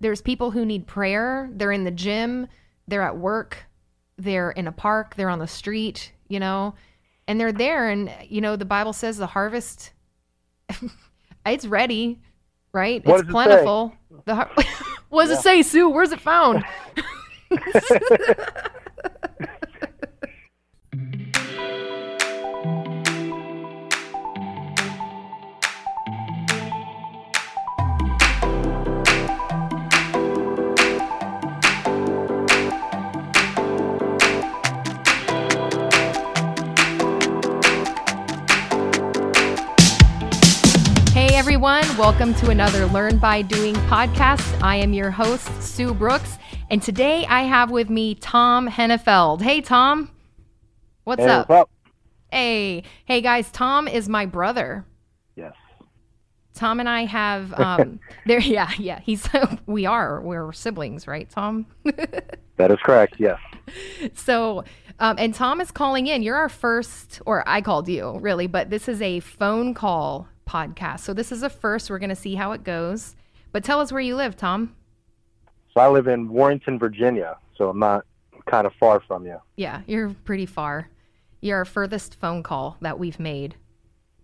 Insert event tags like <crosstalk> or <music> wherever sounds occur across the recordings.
there's people who need prayer. They're in the gym, they're at work, they're in a park, they're on the street, you know, and they're there. And, you know, the Bible says the harvest, <laughs> it's ready, right? What it's does it plentiful. The har- <laughs> what does it say, Sue? Where's it found? <laughs> everyone, welcome to another Learn by Doing podcast. I am your host, Sue Brooks, and today I have with me Tom Hinnefeld. Hey Tom, what's Hey, up? what's up? Hey, hey guys, Tom is my brother. Yes. Tom and I have <laughs> um there yeah, yeah, he's <laughs> we are we're siblings, right, Tom? <laughs> That is correct. Yes. So, um, and Tom is calling in. You're our first, or I called you, really, but this is a phone call podcast. So, this is a first. We're going to see how it goes. But tell us where you live, Tom. So I live in Warrenton, Virginia, so I'm not kind of far from you. Yeah, you're pretty far. You're our furthest phone call that we've made.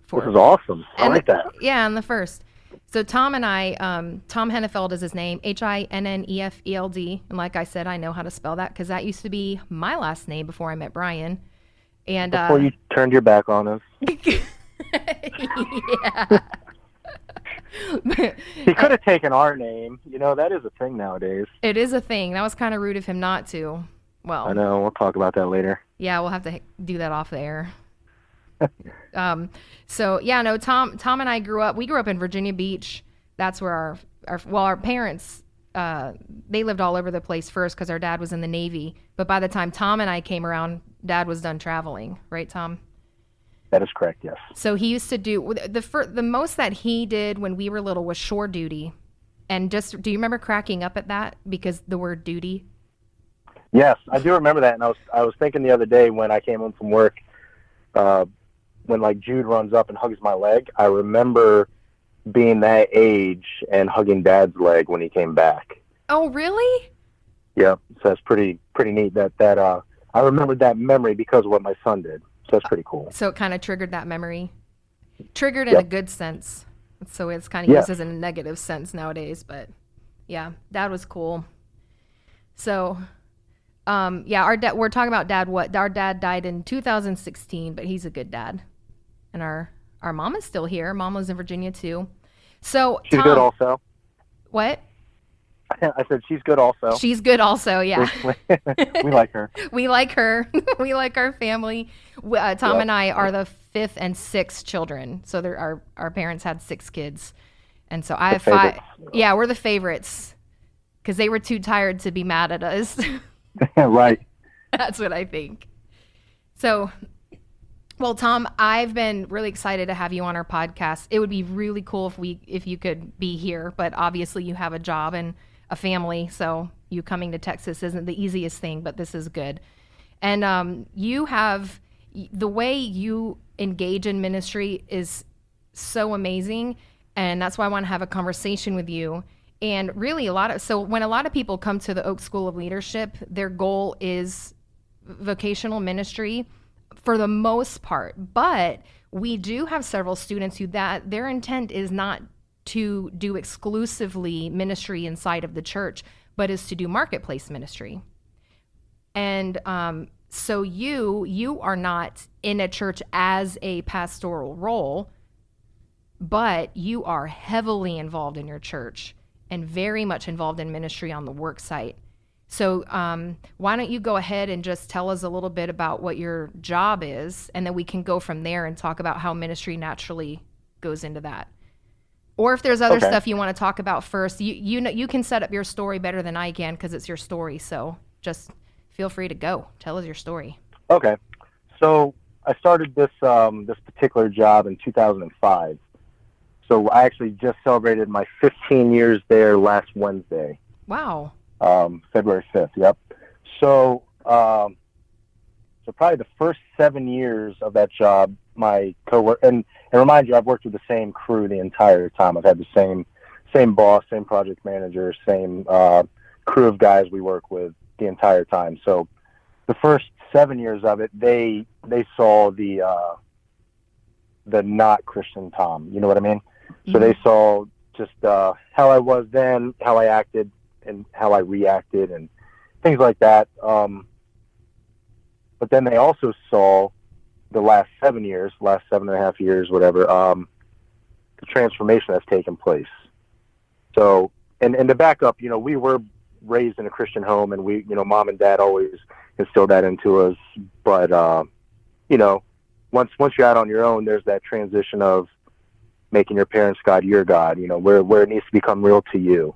For This is awesome. I And- like that. Yeah, and the first. So Tom and I, um, Tom Hinnefeld is his name, H I N N E F E L D, and like I said, I know how to spell that because that used to be my last name before I met Brian. And uh, Before you turned your back on us, <laughs> yeah. <laughs> he could have taken our name. You know that is a thing nowadays. it is a thing. That was kind of rude of him not to. Well, I know. We'll talk about that later. yeah, we'll have to do that off the air. <laughs> um, so yeah, no, Tom, Tom and I grew up. We grew up in Virginia Beach. That's where our, our well, our parents, uh, they lived all over the place first because our dad was in the Navy. But by the time Tom and I came around, Dad was done traveling, right, Tom? That is correct. Yes. So he used to do the fir- the most that he did when we were little was shore duty. And just do you remember cracking up at that because the word duty? Yes, I do remember that. And I was I was thinking the other day when I came home from work, uh, when like Jude runs up and hugs my leg. I remember being that age and hugging Dad's leg when he came back. Oh, really? Yeah, So that's pretty pretty neat that that uh I remembered that memory because of what my son did. So that's pretty cool. So it kind of triggered that memory. Triggered in a good sense. So it's kind of Yeah. used as in a negative sense nowadays, but yeah, dad was cool. So um yeah, our dad we're talking about dad what our dad died in 2016, but he's a good dad. And our our mom is still here. Mom was in Virginia too. So She's Tom, good also. what? <laughs> I said she's good also. She's good also, yeah. <laughs> we like her. <laughs> we like her. we like our family. Uh, Tom Yep. and I are the fifth and sixth children. So there, our our parents had six kids, and so I have five. Yeah, we're the favorites because they were too tired to be mad at us. right. That's what I think. So, well, Tom, I've been really excited to have you on our podcast. It would be really cool if we if you could be here, but obviously you have a job and a family, so you coming to Texas isn't the easiest thing, but this is good. And um, you have the way you engage in ministry is so amazing and that's why I want to have a conversation with you. And really a lot of so when a lot of people come to the Oak School of Leadership, their goal is vocational ministry for the most part, but we do have several students who that their intent is not to do exclusively ministry inside of the church, but is to do marketplace ministry. And um, so you you are not in a church as a pastoral role, but you are heavily involved in your church and very much involved in ministry on the work site. So um, why don't you go ahead and just tell us a little bit about what your job is, and then we can go from there and talk about how ministry naturally goes into that. Or if there's other Okay. stuff you want to talk about first, you you know you can set up your story better than I can because it's your story. So just feel free to go. Tell us your story. Okay. So I started this um, this particular job in 2005. So I actually just celebrated my 15 years there last Wednesday, Wow. um, February 5th. Yep. So um, so probably the first seven years of that job, my coworker and and remind you, I've worked with the same crew the entire time. I've had the same same boss, same project manager, same uh, crew of guys we work with the entire time. So the first seven years of it, they they saw the uh, the not Christian Tom. You know what I mean? Mm-hmm. So they saw just uh, how I was then, how I acted, and how I reacted, and things like that. Um, but then they also saw the last seven years, last seven and a half years, whatever, um, the transformation that's taken place. So, and and to back up, you know, we were raised in a Christian home, and we, you know, mom and dad always instilled that into us. But uh, you know, once once you're out on your own, there's that transition of making your parents God your God. You know, where where it needs to become real to you.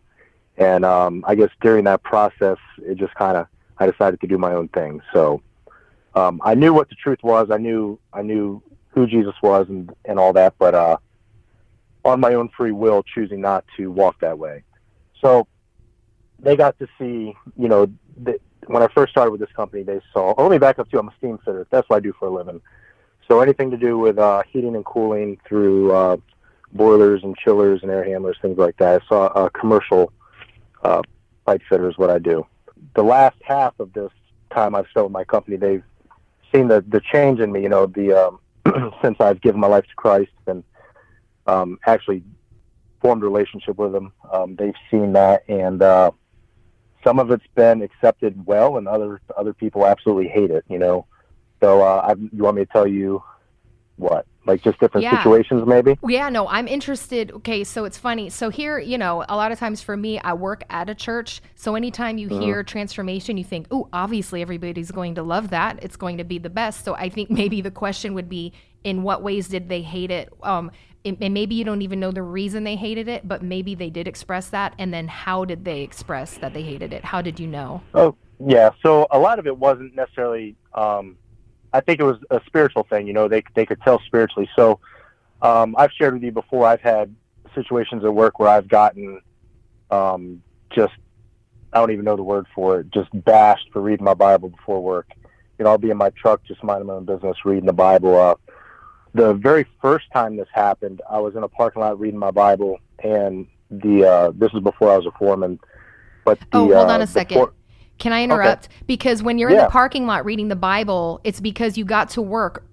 And um, I guess during that process, it just kind of I decided to do my own thing. So um, I knew what the truth was. I knew I knew who Jesus was and and all that, but uh, on my own free will, choosing not to walk that way. So they got to see, you know, the, when I first started with this company, they saw. Oh, let me back up too. I'm a steam fitter. That's what I do for a living. So anything to do with uh, heating and cooling through uh, boilers and chillers and air handlers, things like that. I saw a commercial uh, pipe fitter is what I do. The last half of this time I've spent with my company, they've seen the the change in me. You know, the um, <clears throat> since I've given my life to Christ and um, actually formed a relationship with them, um, they've seen that, and uh, some of it's been accepted well, and other other people absolutely hate it. You know, so uh, I, you want me to tell you what? Like just different yeah. situations, maybe? Yeah, no, I'm interested. Okay, so it's funny. So here, you know, a lot of times for me, I work at a church. So anytime you mm-hmm. hear transformation, you think, oh, obviously everybody's going to love that. It's going to be the best. So I think <laughs> maybe the question would be, in what ways did they hate it? Um, and maybe you don't even know the reason they hated it, but maybe they did express that. And then how did they express that they hated it? How did you know? Oh, yeah. So a lot of it wasn't necessarily um, I think it was a spiritual thing. You know, they they could tell spiritually. So um, I've shared with you before. I've had situations at work where I've gotten um, just I don't even know the word for it. Just bashed for reading my Bible before work. You know, I'll be in my truck just minding my own business, reading the Bible. Uh, the very first time this happened, I was in a parking lot reading my Bible, and the uh, this is before I was a foreman. But the, oh, hold on uh, a second. Can I interrupt? Okay. Because when you're yeah. in the parking lot reading the Bible, it's because you got to work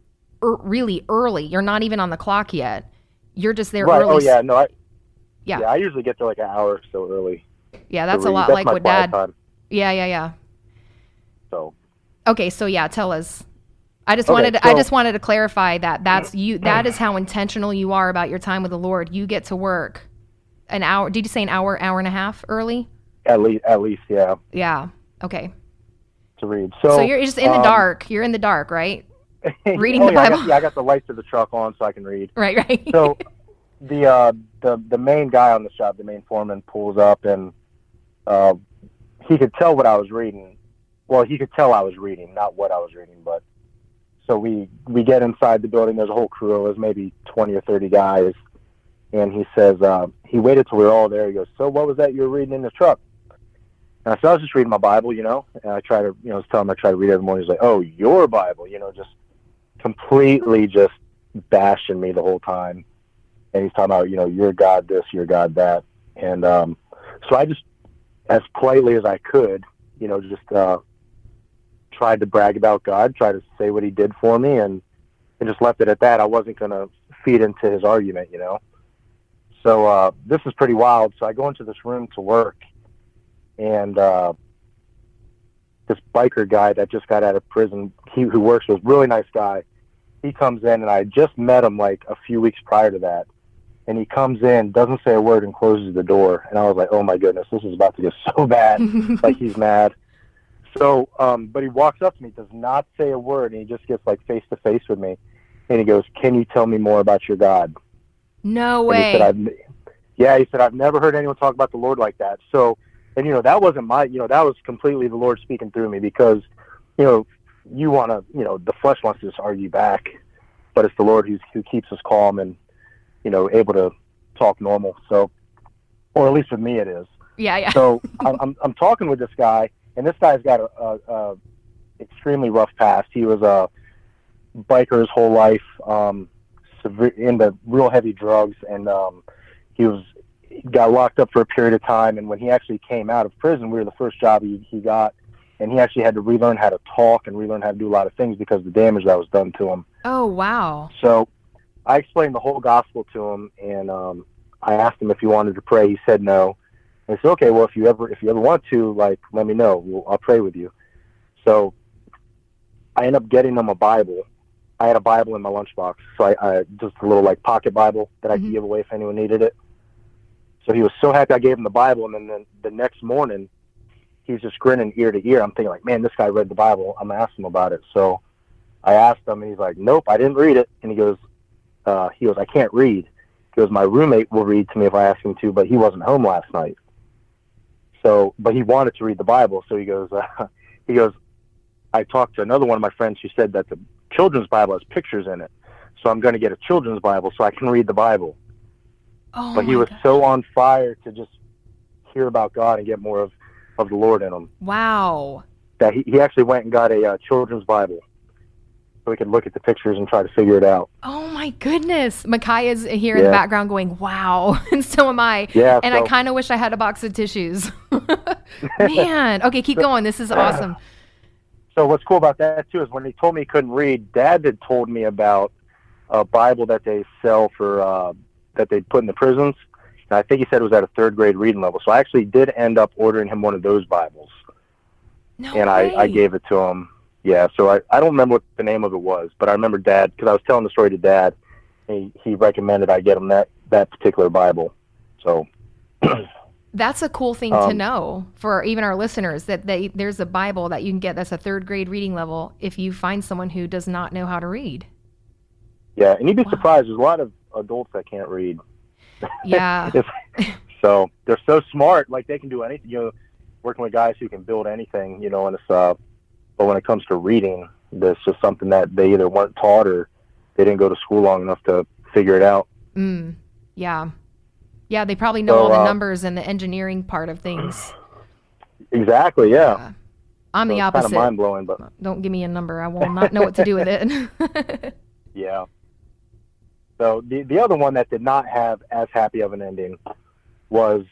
er, really early. You're not even on the clock yet. You're just there right. early. Oh yeah, no, I, yeah. yeah, I usually get there like an hour or so early. Yeah, that's a lot that's like what Dad. Time. Yeah, yeah, yeah. So. Okay, so yeah, tell us. I just okay, wanted to, so, I just wanted to clarify that that's you <clears throat> that is how intentional you are about your time with the Lord. You get to work an hour. Did you say an hour, hour and a half early? At least, at least, yeah. Yeah. Okay. To read. So, so you're just in the um, dark. You're in the dark, right? <laughs> Reading oh, the yeah, Bible. I got, yeah, I got the lights of the truck on so I can read. Right, right. so <laughs> the uh, the the main guy on the shop, the main foreman, pulls up and uh, he could tell what I was reading. Well, he could tell I was reading, not what I was reading, but so we we get inside the building. There's a whole crew. It was maybe twenty or thirty guys, and he says uh, he waited till we were all there. He goes, "So what was that you were reading in the truck?" And I was just reading my Bible, you know, and I try to, you know, telling him I try to read every morning. He's like, oh, your Bible, you know, just completely just bashing me the whole time. And he's talking about, you know, you're God this, you're God that. And um, so I just, as politely as I could, you know, just uh, tried to brag about God, tried to say what he did for me, and, and just left it at that. I wasn't going to feed into his argument, you know. So uh, this is pretty wild. So I go into this room to work, and uh, this biker guy that just got out of prison, he who works with, really nice guy. He comes in, and I just met him like a few weeks prior to that. And he comes in, doesn't say a word, and closes the door. And I was like, "Oh my goodness, this is about to get <laughs> so bad!" <laughs> like he's mad. So, um, but he walks up to me, does not say a word, and he just gets like face to face with me, and he goes, "Can you tell me more about your God?" No way. He said, yeah, he said, "I've never heard anyone talk about the Lord like that." So and you know that wasn't my you know that was completely the lord speaking through me because you know you want to you know the flesh wants to just argue back but it's the lord who's, who keeps us calm and you know able to talk normal. So or at least with me it is. Yeah yeah. So I'm, I'm, I'm talking with this guy and this guy's got a, a, a extremely rough past. He was a biker his whole life um severe into real heavy drugs and um he was got locked up for a period of time, and when he actually came out of prison, we were the first job he, he got, and he actually had to relearn how to talk and relearn how to do a lot of things because of the damage that was done to him. Oh wow! So I explained the whole gospel to him, and um, I asked him if he wanted to pray. He said no. And I said, okay, well, if you ever if you ever want to, like, let me know. We'll, I'll pray with you. So I end up getting him a Bible. I had a Bible in my lunchbox, so I, I just a little like pocket Bible that I Mhm. could give away if anyone needed it. So he was so happy I gave him the Bible, and then the, the next morning he's just grinning ear to ear. I'm thinking like, man, this guy read the Bible. I'm gonna ask him about it. So I asked him, and he's like, nope, I didn't read it. And he goes, uh, he goes, I can't read. He goes, my roommate will read to me if I ask him to, but he wasn't home last night. So, but he wanted to read the Bible. So he goes, uh, <laughs> he goes, I talked to another one of my friends who said that the children's Bible has pictures in it. So I'm going to get a children's Bible so I can read the Bible. Oh but he was God. so on fire to just hear about God and get more of, of the Lord in him wow. that he, he actually went and got a uh, children's Bible so we could look at the pictures and try to figure it out. Oh my goodness. Micaiah's here in the background going, wow. <laughs> And so am I. Yeah. And so, I kind of wish I had a box of tissues. <laughs> Man. Okay, keep going. This is awesome. <laughs> so what's cool about that too is when he told me he couldn't read, Dad had told me about a Bible that they sell for uh, that they put in the prisons. And I think he said it was at a third grade reading level. So I actually did end up ordering him one of those Bibles, No and I, I gave it to him. Yeah. So I, I don't remember what the name of it was, but I remember Dad because I was telling the story to Dad. He he recommended I get him that that particular Bible. So <clears throat> That's a cool thing to Um, know for even our listeners that they, there's a Bible that you can get that's a third grade reading level if you find someone who does not know how to read. yeah, and you'd be Wow. surprised. There's a lot of adults that can't read. Yeah. <laughs> So they're so smart, like they can do anything. You know, working with guys who can build anything. You know, and it's uh, but when it comes to reading, that's just something that they either weren't taught or they didn't go to school long enough to figure it out. Mm, yeah. Yeah, they probably know So, all the uh, numbers and the engineering part of things. Exactly. Yeah. I'm So the it's kind of opposite. mind blowing, but Don't give me a number. I will not know what to do with it. <laughs> yeah. So the the other one that did not have as happy of an ending was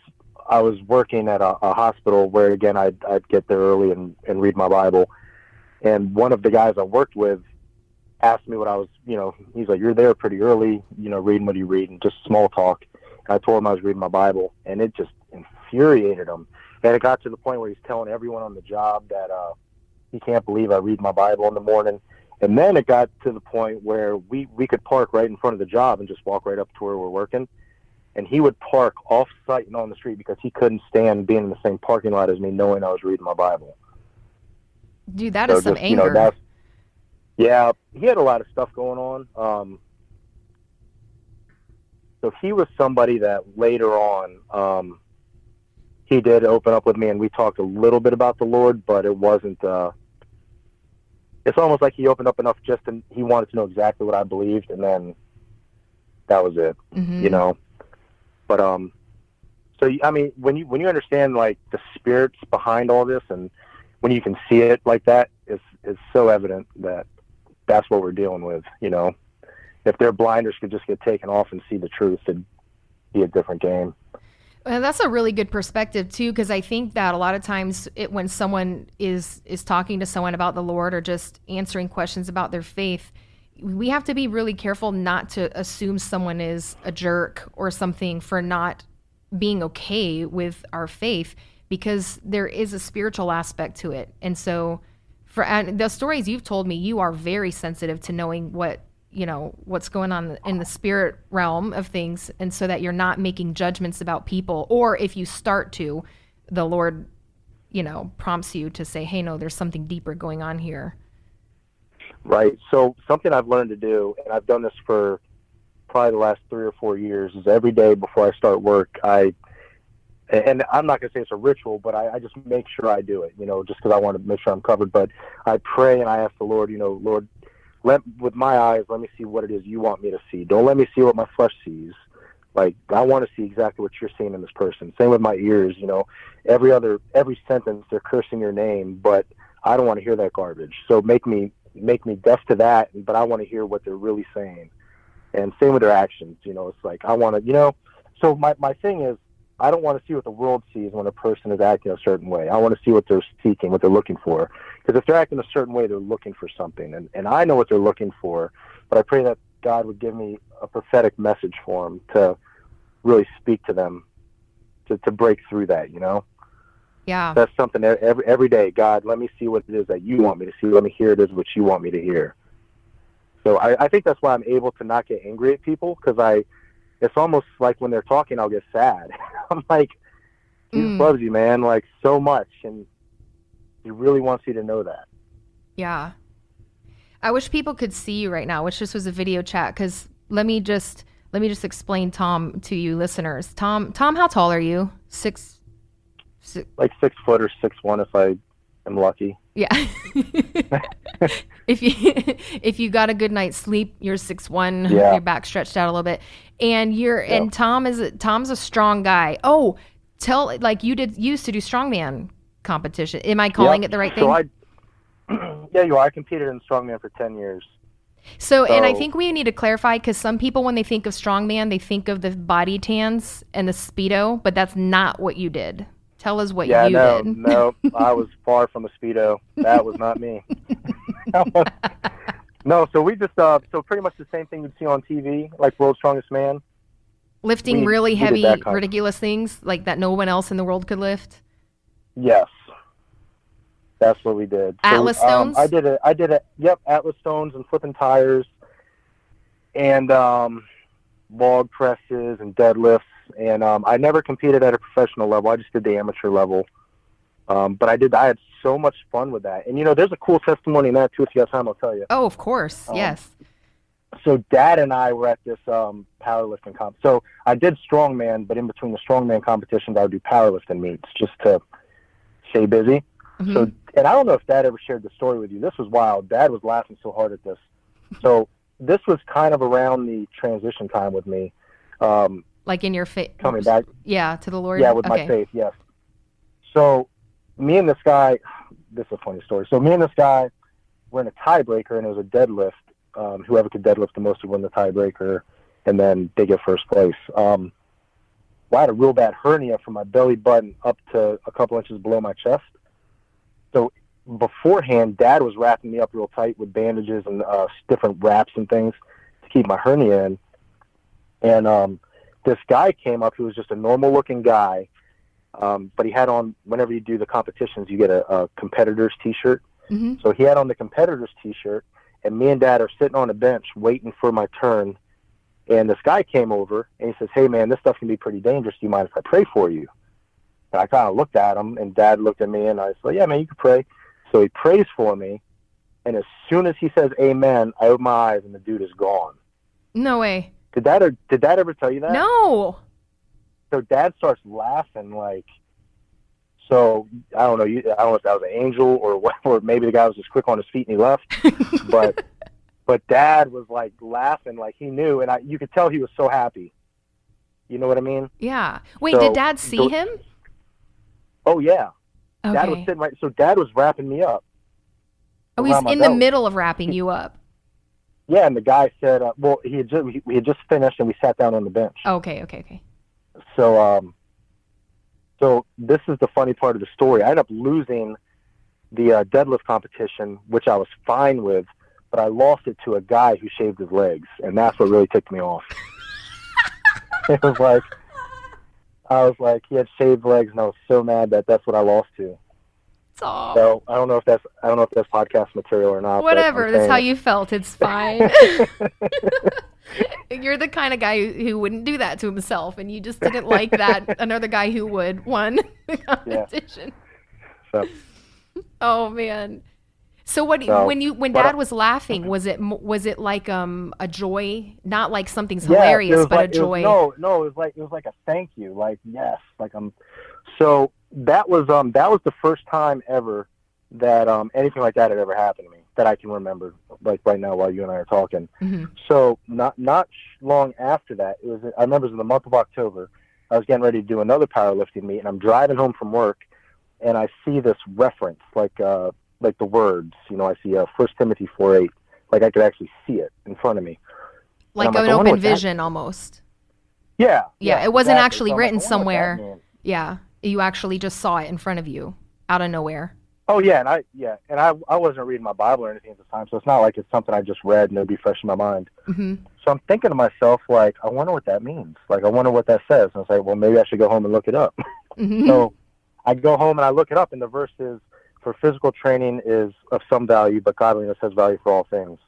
I was working at a, a hospital where again I'd I'd get there early and, and read my Bible, and one of the guys I worked with asked me what I was you know he's like you're there pretty early you know reading what you read and just small talk. And I told him I was reading my Bible and it just infuriated him. And it got to the point where he's telling everyone on the job that uh, he can't believe I read my Bible in the morning. And then it got to the point where we, we could park right in front of the job and just walk right up to where we're working. And he would park off site and on the street because he couldn't stand being in the same parking lot as me knowing I was reading my Bible. Dude, that is So some just, you know, anger. yeah, he had a lot of stuff going on. Um, so he was somebody that later on, um, he did open up with me and we talked a little bit about the Lord, but it wasn't, uh, it's almost like he opened up enough just to, he wanted to know exactly what I believed and then that was it Mhm. you know? But um so i mean when you when you understand like the spirits behind all this and when you can see it like that it's it's so evident that that's what we're dealing with you know? If their blinders could just get taken off and see the truth it'd be a different game That's a really good perspective too, because I think that a lot of times it, when someone is is talking to someone about the Lord or just answering questions about their faith, we have to be really careful not to assume someone is a jerk or something for not being okay with our faith, because there is a spiritual aspect to it, and so for and the stories you've told me, you are very sensitive to knowing what you know what's going on in the spirit realm of things and so that you're not making judgments about people or if you start to the lord you know prompts you to say hey no there's something deeper going on here. Right. So something i've learned to do and i've done this for probably the last three or four years is every day before i start work i and i'm not going to say it's a ritual but I, I just make sure i do it you know just because i want to make sure i'm covered but i pray and i ask the lord you know lord let with my eyes let me see what it is you want me to see. Don't let me see what my flesh sees. Like i want to see exactly what you're seeing in this person. Same with my ears you know. Every other every sentence they're cursing your name but i don't want to hear that garbage. So make me make me deaf to that but i want to hear what they're really saying. And same with their actions you know. It's like i want to you know. So my, my thing is I don't want to see what the world sees when a person is acting a certain way. I want to see what they're seeking, what they're looking for. Because if they're acting a certain way, they're looking for something, and and I know what they're looking for. But I pray that God would give me a prophetic message for them to really speak to them, to to break through that. You know. Yeah. That's something that every every day. God, let me see what it is that you want me to see. Let me hear it is what you want me to hear. So I, I think that's why I'm able to not get angry at people because I, it's almost like when they're talking, I'll get sad. <laughs> I'm like, Jesus Mm. loves you, man, like so much, and he really wants you to know that. Yeah. I wish people could see you right now. I wish this was a video chat because let me just let me just explain Tom to you listeners. Tom, Tom, how tall are you? Six. six Like six foot or six one if I am lucky. yeah. <laughs> if you <laughs> if you got a good night's sleep, you're six one. Yeah. Your back stretched out a little bit, and you're Yeah. and Tom is Tom's a strong guy. Oh, tell like you did used to do strongman competition. Am I calling it the right thing? So <clears throat> I, yeah, you are. I competed in strongman for ten years. So, and I think we need to clarify because some people, when they think of strongman, they think of the body tans and the speedo, but that's not what you did. Tell us what Yeah, you no, did. no, <laughs> I was far from a speedo. That was not me. <laughs> no, so we just uh, so pretty much the same thing you'd see on TV, like World's Strongest Man. Lifting we- really we heavy, that kind of- ridiculous things like that no one else in the world could lift. Yes, that's what we did. So, Atlas um, stones? I did it. I did it. Yep, Atlas stones and flipping tires, and um, log presses and deadlifts. And um, I never competed at a professional level. I just did the amateur level. Um, but I did. I had so much fun with that. And you know, there's a cool testimony in that too. If you have time, I'll tell you. Oh, of course. Um, yes. so dad and I were at this um, powerlifting comp. So I did strongman, but in between the strongman competitions, I would do powerlifting meets just to stay busy. Mhm. So, and I don't know if dad ever shared the story with you. This was wild. Dad was laughing so hard at this. <laughs> So this was kind of around the transition time with me, um, like in your face. coming back. Yeah, to the Lord. Yeah, with okay. my faith, yes. So me and this guy, <sighs> this is a funny story. So me and this guy were in a tiebreaker, and it was a deadlift. Um, whoever could deadlift the most would win the tiebreaker, and then they get first place. Um, well, I had a real bad hernia from my belly button up to a couple inches below my chest. So beforehand, Dad was wrapping me up real tight with bandages and uh, different wraps and things to keep my hernia in. And um, this guy came up who was just a normal looking guy um, but he had on whenever you do the competitions you get a, a competitor's t-shirt. Mhm. so he had on the competitor's t-shirt and me and dad are sitting on a bench waiting for my turn. And this guy came over and he says hey man this stuff can be pretty dangerous. Do you mind if i pray for you? And i kind of looked at him and dad looked at me and i said yeah man you can pray. So he prays for me and as soon as he says amen i open my eyes and the dude is gone. No way. Did that or did dad ever tell you that No. so dad starts laughing like so i don't know you, i don't know if that was an angel or <laughs> what or maybe the guy was just quick on his feet and he left <laughs> but but dad was like laughing like he knew and i you could tell he was so happy you know what i mean Yeah. Wait, So, did Dad see the- him? oh yeah dad was sitting right so dad was wrapping me up Oh, he's in the middle of wrapping you up. Yeah and the guy said uh, well he had just we had just finished and we sat down on the bench Okay, okay, okay. So, um, so this is the funny part of the story. I ended up losing the uh, deadlift competition, which I was fine with, but I lost it to a guy who shaved his legs, and that's what really ticked me off. <laughs> it was like, I was like, he had shaved legs, and I was so mad that that's what I lost to. So, So I don't know if that's I don't know if that's podcast material or not. whatever. That's how you felt. It's <laughs> fine. <laughs> You're the kind of guy who, who wouldn't do that to himself, and you just didn't like that <laughs> another guy who would won the competition. So, Oh man. So what So, when you when dad I- was laughing was it was it like um a joy not like something's Yeah, hilarious but like- a it was- joy no, no, it was like it was like a thank you, like yes, like I'm So that was um that was the first time ever that um anything like that had ever happened to me that I can remember, like right now while you and I are talking. Mhm. So not not long after that, it was I remember it was in the month of October. I was getting ready to do another powerlifting meet, and I'm driving home from work, and I see this reference, like uh like the words, you know, I see uh, First Timothy four eight, like I could actually see it in front of me. like like, an open what that- vision almost Yeah. Yeah, it wasn't exactly. actually So like, written I wonder what that somewhere. Yeah. You actually just saw it in front of you out of nowhere. Oh yeah, and I yeah, and I I wasn't reading my Bible or anything at the time, so it's not like it's something I just read and it'd be fresh in my mind. hmm So I'm thinking to myself, like, I wonder what that means. Like, I wonder what that says. And I was like, well, maybe I should go home and look it up. <laughs> hmm So I go home and I look it up, and the verse is, "For physical training is of some value, but godliness has value for all things."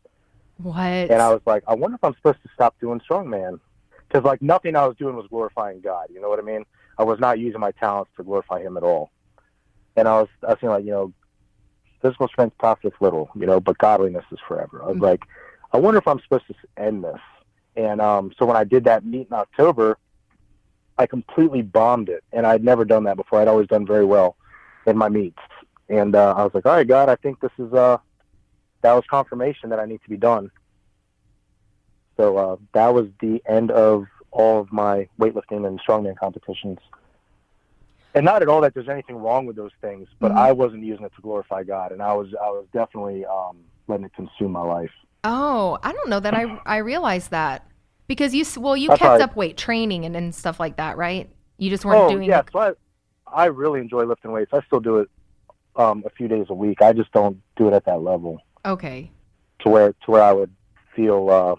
what? And I was like, I wonder if I'm supposed to stop doing strongman, because like nothing I was doing was glorifying God. You know what I mean? I was not using my talents to glorify Him at all. And I was, I was like, you know, physical strength profits little, you know, but godliness is forever. I was Mhm. like, I wonder if I'm supposed to end this. And um, so when I did that meet in October, I completely bombed it, and I'd never done that before. I'd always done very well in my meets, and uh, I was like, all right, God, I think this is uh, that was confirmation that I need to be done. So uh, that was the end of all of my weightlifting and strongman competitions. And not at all that there's anything wrong with those things, but Mhm. I wasn't using it to glorify God, and I was I was definitely um, letting it consume my life. Oh, I don't know that I I realized that because you well you That's kept right. up weight training and, and stuff like that, right? You just weren't Oh doing. yeah, so I I really enjoy lifting weights. I still do it um, a few days a week. I just don't do it at that level Okay. to where to where I would feel uh,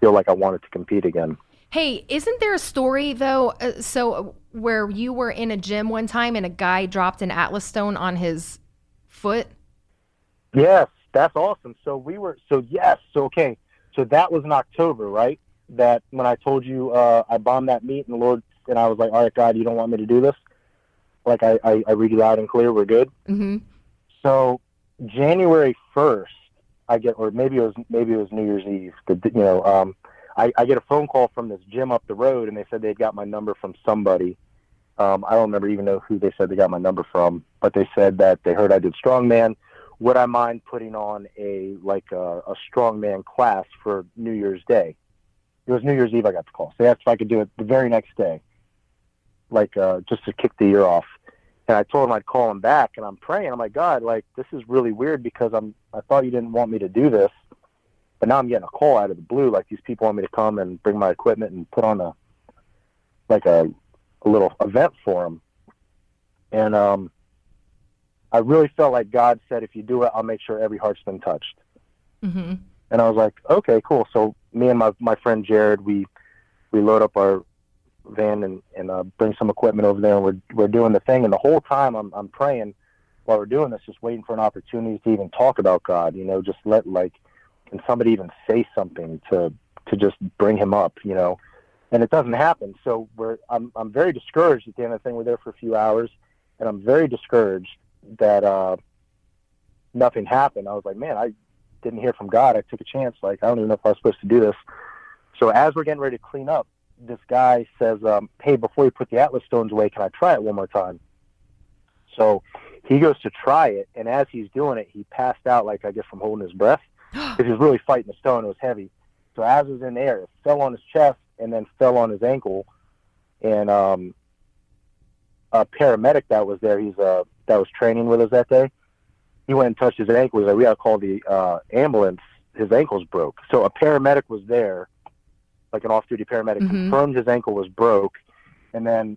feel like I wanted to compete again. Hey, isn't there a story though? Uh, so uh, where you were in a gym one time and a guy dropped an atlas stone on his foot. Yes, that's awesome. So we were so yes, so okay. So that was in October, right? That when I told you uh, I bombed that meet and the Lord and I was like, All right, God, you don't want me to do this? Like I, I, I read you loud and clear, we're good. Mm-hmm. So January first, I get, or maybe it was maybe it was New Year's Eve. The, you know, um, I, I get a phone call from this gym up the road, and they said they'd got my number from somebody. Um, I don't remember even know who they said they got my number from, but they said that they heard I did strongman. Would I mind putting on a like a, a strongman class for New Year's Day? It was New Year's Eve. I got the call. So they asked if I could do it the very next day, like uh, just to kick the year off. And I told him I'd call him back, and I'm praying. I'm like, God, like this is really weird because I'm. I thought you didn't want me to do this, but now I'm getting a call out of the blue. Like these people want me to come and bring my equipment and put on a, like a, a little event for them. And um, I really felt like God said, if you do it, I'll make sure every heart's been touched. Mm-hmm. And I was like, okay, cool. So me and my my friend Jared, we we load up our van and and uh, bring some equipment over there, and we're we're doing the thing. And the whole time I'm I'm praying while we're doing this, just waiting for an opportunity to even talk about God. You know, just let like can somebody even say something to to just bring him up. You know, and it doesn't happen. So we're I'm I'm very discouraged at the end of the thing. We're there for a few hours, and I'm very discouraged that uh, nothing happened. I was like, man, I didn't hear from God. I took a chance. Like, I don't even know if I was supposed to do this. So as we're getting ready to clean up, this guy says, um, hey, before you put the Atlas stones away, can I try it one more time? So he goes to try it, and as he's doing it, he passed out, like, I guess, from holding his breath, <gasps> because he was really fighting the stone. It was heavy. So as it was in the air, it fell on his chest and then fell on his ankle. And um, a paramedic that was there, he's uh, that was training with us that day, he went and touched his ankle. He's like, we got to call the uh, ambulance. His ankle's broke. So a paramedic was there, like an off-duty paramedic, Mhm. confirmed his ankle was broke. And then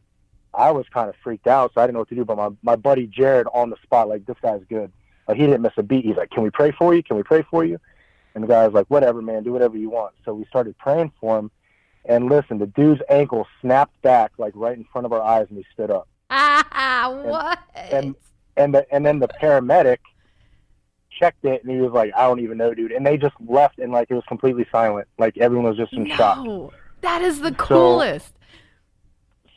I was kind of freaked out, so I didn't know what to do. But my, my buddy Jared on the spot, like, this guy's good. Like, he didn't miss a beat. He's like, can we pray for you? Can we pray for you? And the guy was like, whatever, man, do whatever you want. So we started praying for him. And listen, the dude's ankle snapped back, like, right in front of our eyes, and he stood up. Ah, <laughs> what? and- and the, and then the paramedic checked it and he was like, I don't even know, dude. And they just left and like it was completely silent. Like everyone was just in shock. that is the coolest.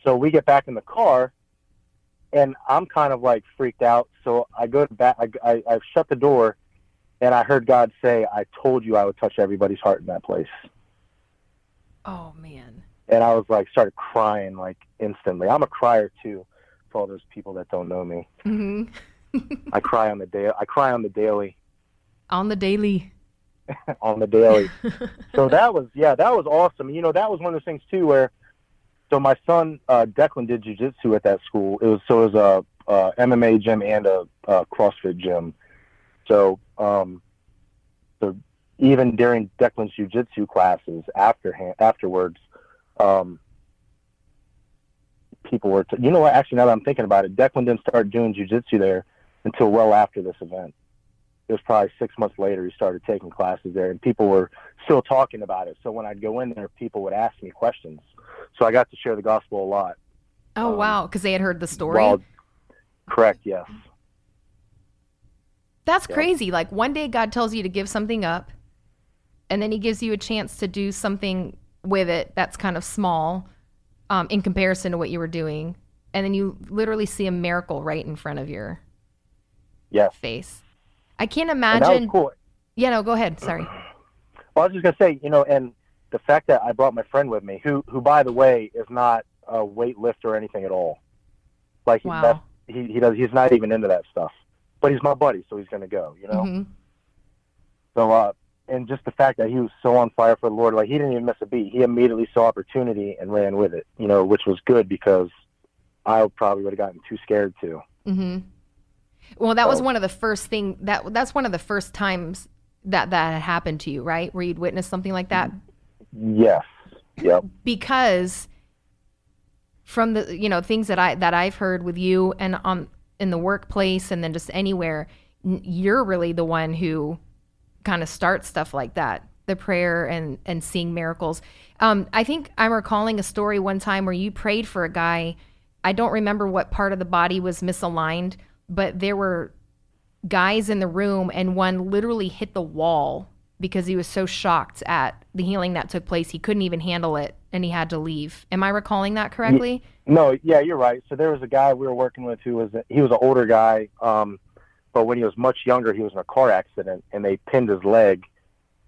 So we get back in the car and I'm kind of like freaked out. So I go to back, I, I, I shut the door and I heard God say, I told you I would touch everybody's heart in that place. oh man. And I was like, started crying like instantly. I'm a crier too for all those people that don't know me. hmm I cry on the day. I cry on the daily, On the daily. <laughs> on the daily. <laughs> so that was yeah that was awesome you know that was one of those things too where so my son uh declan did jiu-jitsu at that school it was so it was a, a mma gym and a, a crossfit gym so um so even during declan's jiu-jitsu classes after afterwards um, people were. T- you know what? Actually, now that I'm thinking about it, Declan didn't start doing jujitsu there until well after this event. It was probably six months later he started taking classes there, and people were still talking about it. So when I'd go in there, people would ask me questions. So I got to share the gospel a lot. Oh Um, wow, because they had heard the story. Well, correct. Yes. That's Yeah. crazy. Like one day God tells you to give something up, and then He gives you a chance to do something with it that's kind of small um, in comparison to what you were doing, and then you literally see a miracle right in front of your Yes. face. I can't And that was imagine. cool. Yeah, no, go ahead. Sorry. <clears throat> Well, I was just gonna say, you know, and the fact that I brought my friend with me, who, who by the way, is not a weightlifter or anything at all. Like he, Wow. that's, he he does, he's not even into that stuff. But he's my buddy, so he's gonna go. You know. hmm So, uh, and just the fact that he was so on fire for the Lord, like he didn't even miss a beat. He immediately saw opportunity and ran with it. You know, which was good because I probably would have gotten too scared to. hmm Well, that was one of the first thing that that's one of the first times that that had happened to you, right? Where you'd witnessed something like that. Yes. Yep. because from the you know things that I that I've heard with you and on in the workplace and then just anywhere you're really the one who kind of starts stuff like that the prayer and and seeing miracles um I think I'm recalling a story one time where you prayed for a guy I don't remember what part of the body was misaligned but there were guys in the room and one literally hit the wall because he was so shocked at the healing that took place he couldn't even handle it and he had to leave am i recalling that correctly No, yeah, you're right. So there was a guy we were working with who was he was an older guy, um, but when he was much younger, he was in a car accident and they pinned his leg,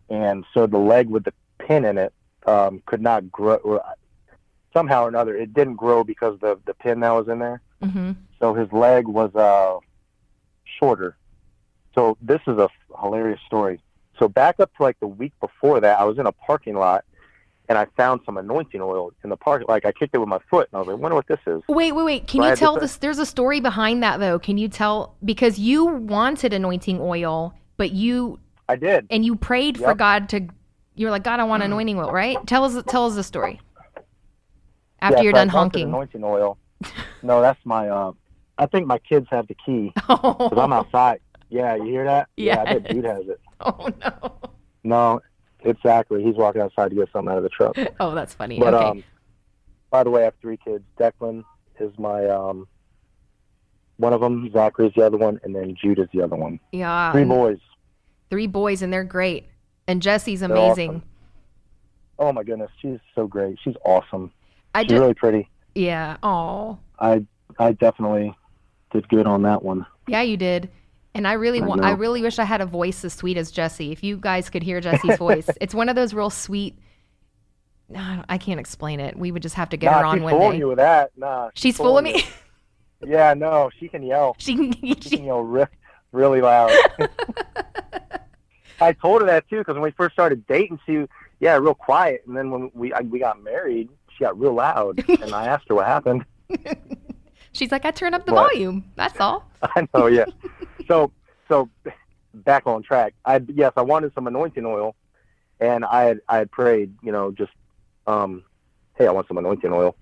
and so the leg with the pin in it um, could not grow. Somehow or another, it didn't grow because the the pin that was in there. mm-hmm. So his leg was uh, shorter. So this is a hilarious story. So back up to like the week before that, I was in a parking lot and I found some anointing oil in the park. Like I kicked it with my foot, and I was like, "Wonder what this is." wait wait wait can So you tell this there's a story behind that though can you tell because you wanted anointing oil but you I did. and you prayed for Yep. Mm. god to you were like god i want anointing oil right tell us tell us the story after Yeah, you're so done honking Anointing oil. No, that's my. Uh, I think my kids have the key <laughs> because I'm outside. Yeah, you hear that? Yeah, I bet Yes. dude has it. <laughs> oh no No, exactly. He's walking outside to get something out of the truck. <laughs> oh that's funny But okay um, by the way, I have three kids. Declan is my um, one of them. Zachary's the other one, and then Jude is the other one. yeah Three boys. three boys and they're great and jesse's amazing awesome. Oh my goodness, she's so great. She's awesome. i She's just really pretty. yeah oh I I definitely did good on that one. Yeah, you did. And I really I want I really wish I had a voice as sweet as Jesse. If you guys could hear Jesse's voice. <laughs> It's one of those real sweet I I can't explain it. We would just have to get nah, her on she's one fooling day. you with that. Nah, She's full of fooling me. you. <laughs> Yeah, no, she can yell. she can <laughs> She can yell re- really loud. I told her that too because when we first started dating, she yeah, real quiet, and then when we I, we got married, she got real loud, and I asked her what happened. She's like, I turn up the volume. That's all. <laughs> I know, yeah. <laughs> So so back on track. I yes, I wanted some anointing oil, and I had I had prayed, you know, just um, hey, I want some anointing oil.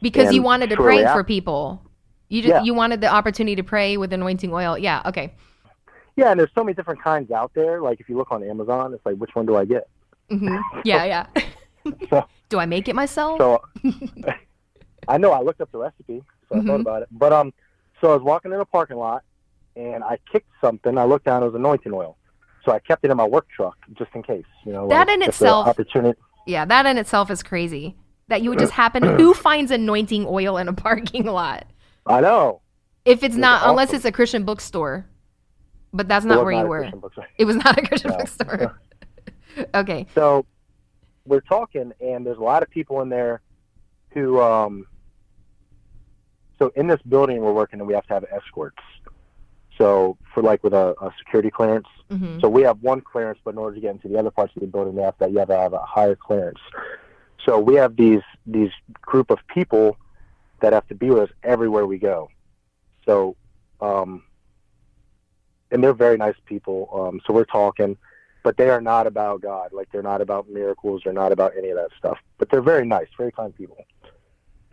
Because you wanted to pray af- for people. You just Yeah. you wanted the opportunity to pray with anointing oil. Yeah, okay. Yeah, and there's so many different kinds out there. Like if you look on Amazon, it's like which one do I get? Mm-hmm. Yeah, <laughs> yeah. So- Do I make it myself? So I know I looked up the recipe, so I thought Mhm. about it. But um, so I was walking in a parking lot, and I kicked something. I looked down, it was anointing oil. So I kept it in my work truck just in case. You know, That like, in itself- opportunity. Yeah, that in itself is crazy. That you would just happen. <clears throat> who finds anointing oil in a <laughs> parking lot? I know. If it's It was not, unless it's a Christian bookstore. But that's not where you were. It was not a Christian No. bookstore. <laughs> okay. So we're talking, and there's a lot of people in there who. Um, so in this building we're working, and we have to have escorts. So for like with a, a security clearance, hmm So we have one clearance, but in order to get into the other parts of the building, they have to, you have to have a higher clearance. So we have these these group of people that have to be with us everywhere we go. So, um, and they're very nice people. Um, so we're talking, but they are not about God. Like they're not about miracles. They're not about any of that stuff. But they're very nice, very kind people.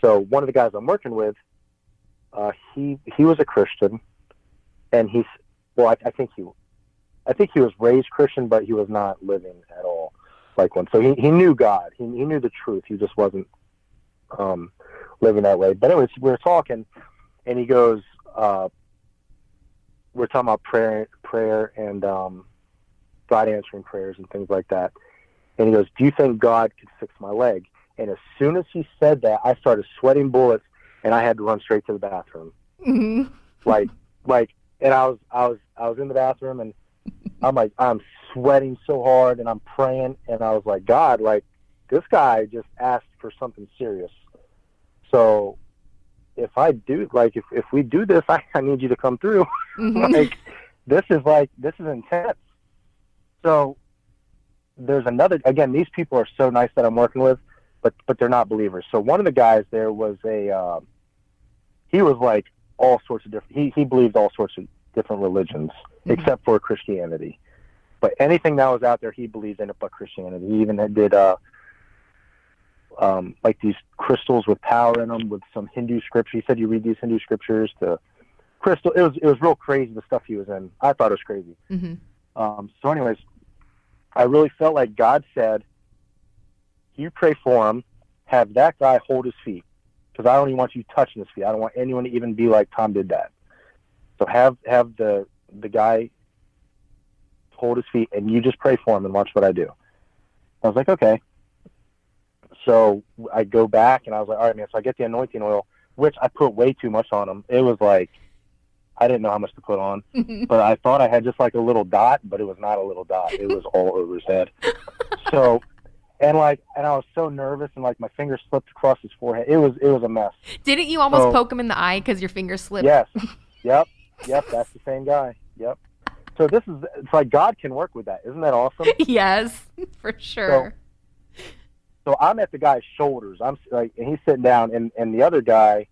So one of the guys I'm working with, uh, he he was a Christian, and he's well, I, I think he, I think he was raised Christian, but he was not living at all like one. So he he knew God. He he knew the truth. He just wasn't um, living that way. But anyways, we were talking, and he goes, uh, we're talking about prayer, prayer, and um, God answering prayers and things like that. And he goes, "Do you think God could fix my leg?" And as soon as he said that, I started sweating bullets, and I had to run straight to the bathroom. Mm-hmm. Like, like, and I was, I was, I was in the bathroom, and I'm like, I'm sweating so hard, and I'm praying, and I was like, God, like, this guy just asked for something serious. So, if I do, like, if if we do this, <laughs> I, I need you to come through. Mhm. <laughs> like, this is like, this is intense. So, there's another. Again, these people are so nice that I'm working with, but but they're not believers. So one of the guys there was a. Uh, he was like all sorts of different. He he believed all sorts of different religions Mhm. except for Christianity. But anything that was out there, he believed in it but Christianity. He even did uh, um, like these crystals with power in them with some Hindu scripture. He said you read these Hindu scriptures to crystal. It was it was real crazy the stuff he was in. I thought it was crazy. Mhm. Um, so, anyways, I really felt like God said, "You pray for him. Have that guy hold his feet, because I don't even want you touching his feet. I don't want anyone to even be like Tom did that. So have have the the guy hold his feet, and you just pray for him and watch what I do." I was like, "Okay." So I go back and I was like, "All right, man." So I get the anointing oil, which I put way too much on him. It was like I didn't know how much to put on <laughs> but I thought I had just like a little dot, but it was not a little dot. It was all over his head. So, and like, and I was so nervous, and like my finger slipped across his forehead. It was, it was a mess. Didn't you almost So- poke him in the eye because your finger slipped? Yes, <laughs> yep, yep. That's the same guy. Yep. So this is, it's like God can work with that. Isn't that awesome? <laughs> yes, <laughs> for sure. So I'm at the guy's shoulders. I'm like, and he's sitting down, and and the other guy,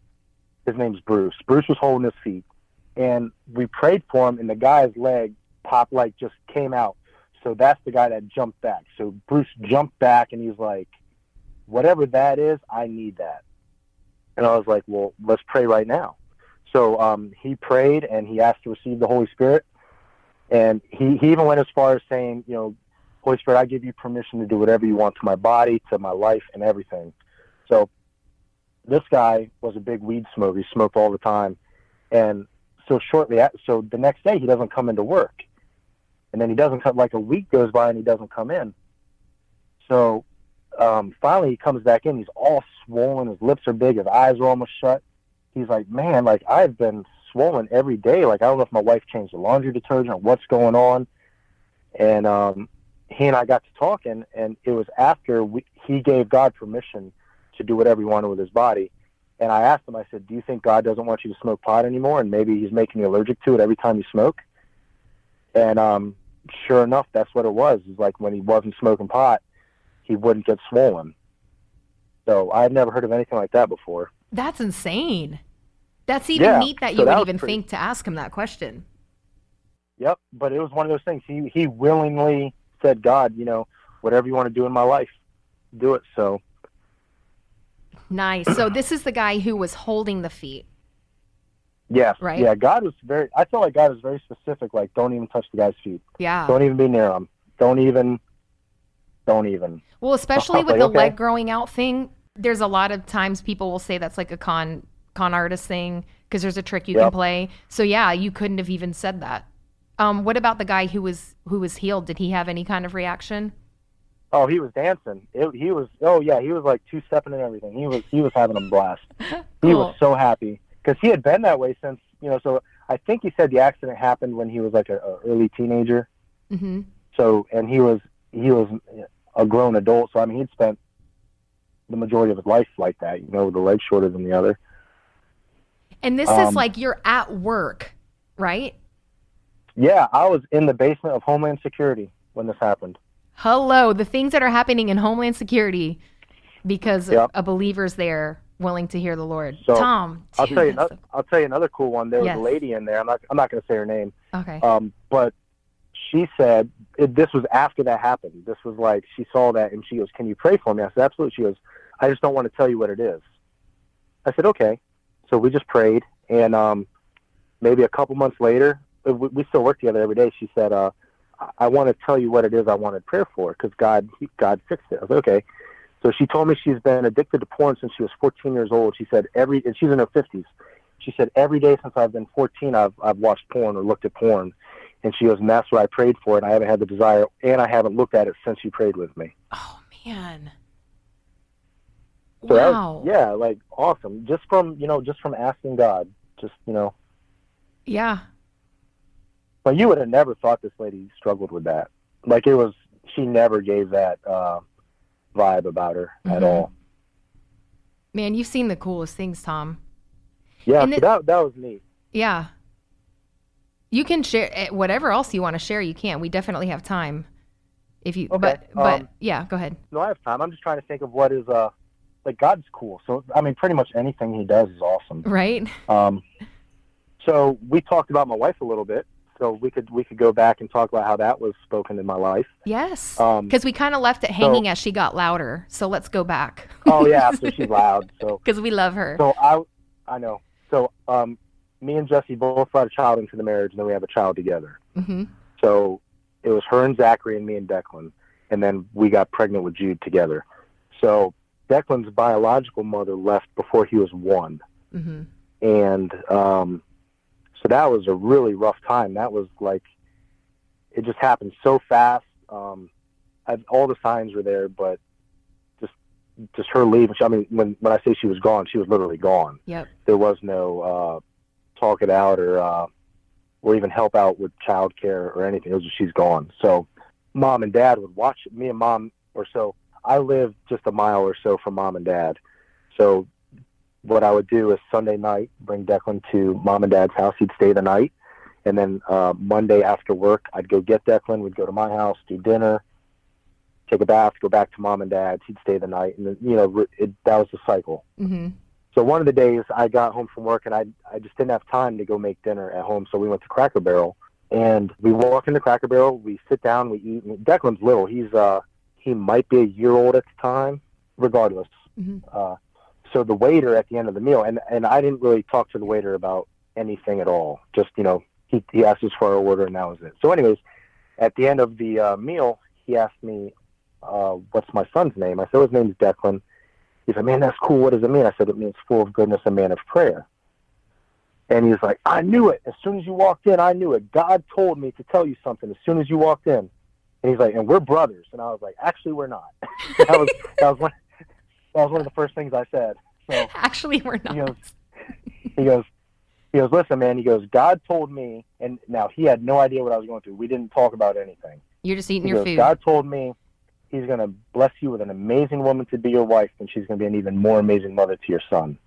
his name's Bruce. Bruce was holding his feet, and we prayed for him, and the guy's leg popped like just came out. So that's the guy that jumped back. So Bruce jumped back, and he's like, "Whatever that is, I need that." And I was like, "Well, let's pray right now." So um, he prayed, and he asked to receive the Holy Spirit, and he he even went as far as saying, you know, Holy Spirit, I give you permission to do whatever you want to my body, to my life, and everything. So this guy was a big weed smoker. He smoked all the time. And so shortly, at, so the next day he doesn't come into work. And then he doesn't come, like a week goes by and he doesn't come in. So um, finally he comes back in. He's all swollen. His lips are big. His eyes are almost shut. He's like, man, like I've been swollen every day. Like I don't know if my wife changed the laundry detergent or what's going on. And um, he and I got to talking, and it was after we, he gave God permission to do whatever he wanted with his body. And I asked him, I said, "Do you think God doesn't want you to smoke pot anymore, and maybe He's making you allergic to it every time you smoke?" And um, sure enough, that's what it was. Is like when he wasn't smoking pot, he wouldn't get swollen. So I've never heard of anything like that before. That's insane. That's even Yeah, neat that so you that would even pretty- think to ask him that question. Yep, but it was one of those things. He he willingly said, "God, you know, whatever you want to do in my life, do it." So Nice. So this is the guy who was holding the feet. Yes, Right. yeah, God was very. I feel like God was very specific. Like, don't even touch the guy's feet. Yeah. Don't even be near him. Don't even. Don't even. Well, especially <laughs> with Like, the okay. leg growing out thing, there's a lot of times people will say that's like a con con artist thing because there's a trick you can play. So yeah, you couldn't have even said that. Um, what about the guy who was who was healed? Did he have any kind of reaction? Oh, he was dancing. It, he was. Oh yeah, he was like two stepping and everything. He was. He was having a blast. <laughs> He was so happy because he had been that way since you know. So I think he said the accident happened when he was like a, a early teenager. hmm So and he was he was a grown adult. So I mean, he'd spent the majority of his life like that. You know, with the leg shorter than the other. And this is Um, like you're at work, right? Yeah, I was in the basement of Homeland Security when this happened. Hello, the things that are happening in Homeland Security because Yep. a believer's there willing to hear the Lord. So, Tom, I'll tell you. Another, I'll tell you another cool one. There was Yes. a lady in there. I'm not. I'm not going to say her name. okay. Um, but she said it, this was after that happened. This was like she saw that and she goes, "Can you pray for me?" I said, "Absolutely." She goes, "I just don't want to tell you what it is." I said, "Okay." So we just prayed, and um, maybe a couple months later, uh, we, we still work together every day. She said, uh, "I want to tell you what it is I wanted prayer for because God, he, God fixed it." I was like, "Okay." So she told me she's been addicted to porn since she was 14 years old. She said every, and she's in her 50s. She said every day since I've been 14, I've I've watched porn or looked at porn and she goes, and that's what I prayed for, and I haven't had the desire, and I haven't looked at it since you prayed with me. Oh man. So wow. was- yeah, like awesome. Just from you know, just from asking God, just you know. yeah. But you would have never thought this lady struggled with that. Like it was, she never gave that uh, vibe about her at Mhm. all. Man, you've seen the coolest things, Tom. Yeah, so it- that that was neat. Yeah. You can share eh, whatever else you want to share. You can. We definitely have time. If you, Okay, but but um, yeah, go ahead. No, I have time. I'm just trying to think of what is uh, like God's cool. So I mean, pretty much anything He does is awesome. Right? Um, so we talked about my wife a little bit. So we could we could go back and talk about how that was spoken in my life. Yes. Um, Because we kind of left it hanging as she got louder. So let's go back. oh yeah, so she's loud. So <laughs> Because we love her. so I I know. So um, me and Jesse both brought a child into the marriage, and then we have a child together. hmm So it was her and Zachary and me and Declan, and then we got pregnant with Jude together. So Declan's biological mother left before he was one. hmm and um, that was a really rough time. That was like it just happened so fast. Um, I, all the signs were there, but just just her leaving. I mean, when when I say she was gone, she was literally gone. Yep. There was no uh, talk it out or uh, or even help out with childcare or anything. It was just she's gone. So mom and dad would watch me and mom or so. I lived just a mile or so from mom and dad, so what I would do is Sunday night bring Declan to mom and dad's house. He'd stay the night, and then uh, Monday after work, I'd go get Declan. We'd go to my house, do dinner, take a bath, go back to mom and dad's. He'd stay the night, and you know it, that was the cycle. hmm So one of the days I got home from work and I I just didn't have time to go make dinner at home, so we went to Cracker Barrel and we walk into Cracker Barrel. We sit down, we eat. and Declan's little; he's uh he might be a year old at the time. Regardless, Mhm. uh, so the waiter at the end of the meal, and and I didn't really talk to the waiter about anything at all. Just you know, he he asked us for our order and that was it. So, anyways, at the end of the uh, meal, he asked me, uh, "What's my son's name?" I said, "His name's Declan." He said, "Man, that's cool. What does it mean?" I said, "It means full of goodness, a man of prayer." And he's like, "I knew it. As soon as you walked in, I knew it. God told me to tell you something as soon as you walked in." And he's like, "And we're brothers." And I was like, "Actually, we're not." <laughs> that was that was one that was one of the first things I said. So <laughs> Actually, we're not. he goes, he goes, he goes, listen, man. He goes, God told me, and now he had no idea what I was going through. We didn't talk about anything. You're just eating He your goes, food. God told me he's going to bless you with an amazing woman to be your wife, and she's going to be an even more amazing mother to your son.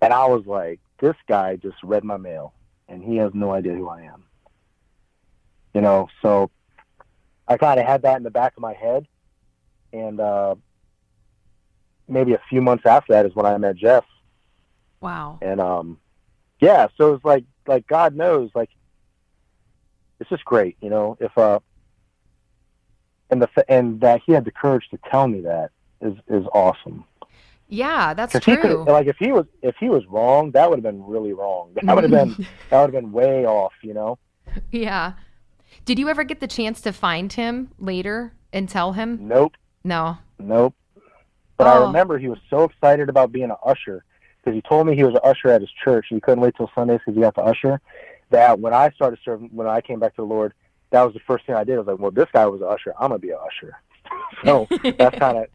And I was like, this guy just read my mail, and he has no idea who I am. You know, so I kind of had that in the back of my head, and uh, maybe a few months after that is when I met Jeff, Wow. and um, yeah, so it's like like God knows, like it's just great, you know. If uh, and the and that he had the courage to tell me that is is awesome. Yeah, that's true. like if he was if he was wrong, that would have been really wrong. <laughs> That would have been <laughs> that would have been way off, you know. yeah. Did you ever get the chance to find him later and tell him? Nope, No. nope. But I Oh. remember he was so excited about being an usher because he told me he was an usher at his church. He couldn't wait till Sundays because he got the usher. That when I started serving, when I came back to the Lord, that was the first thing I did. I was like, well, this guy was an usher. I'm gonna be an usher. <laughs> so that's <laughs> kind of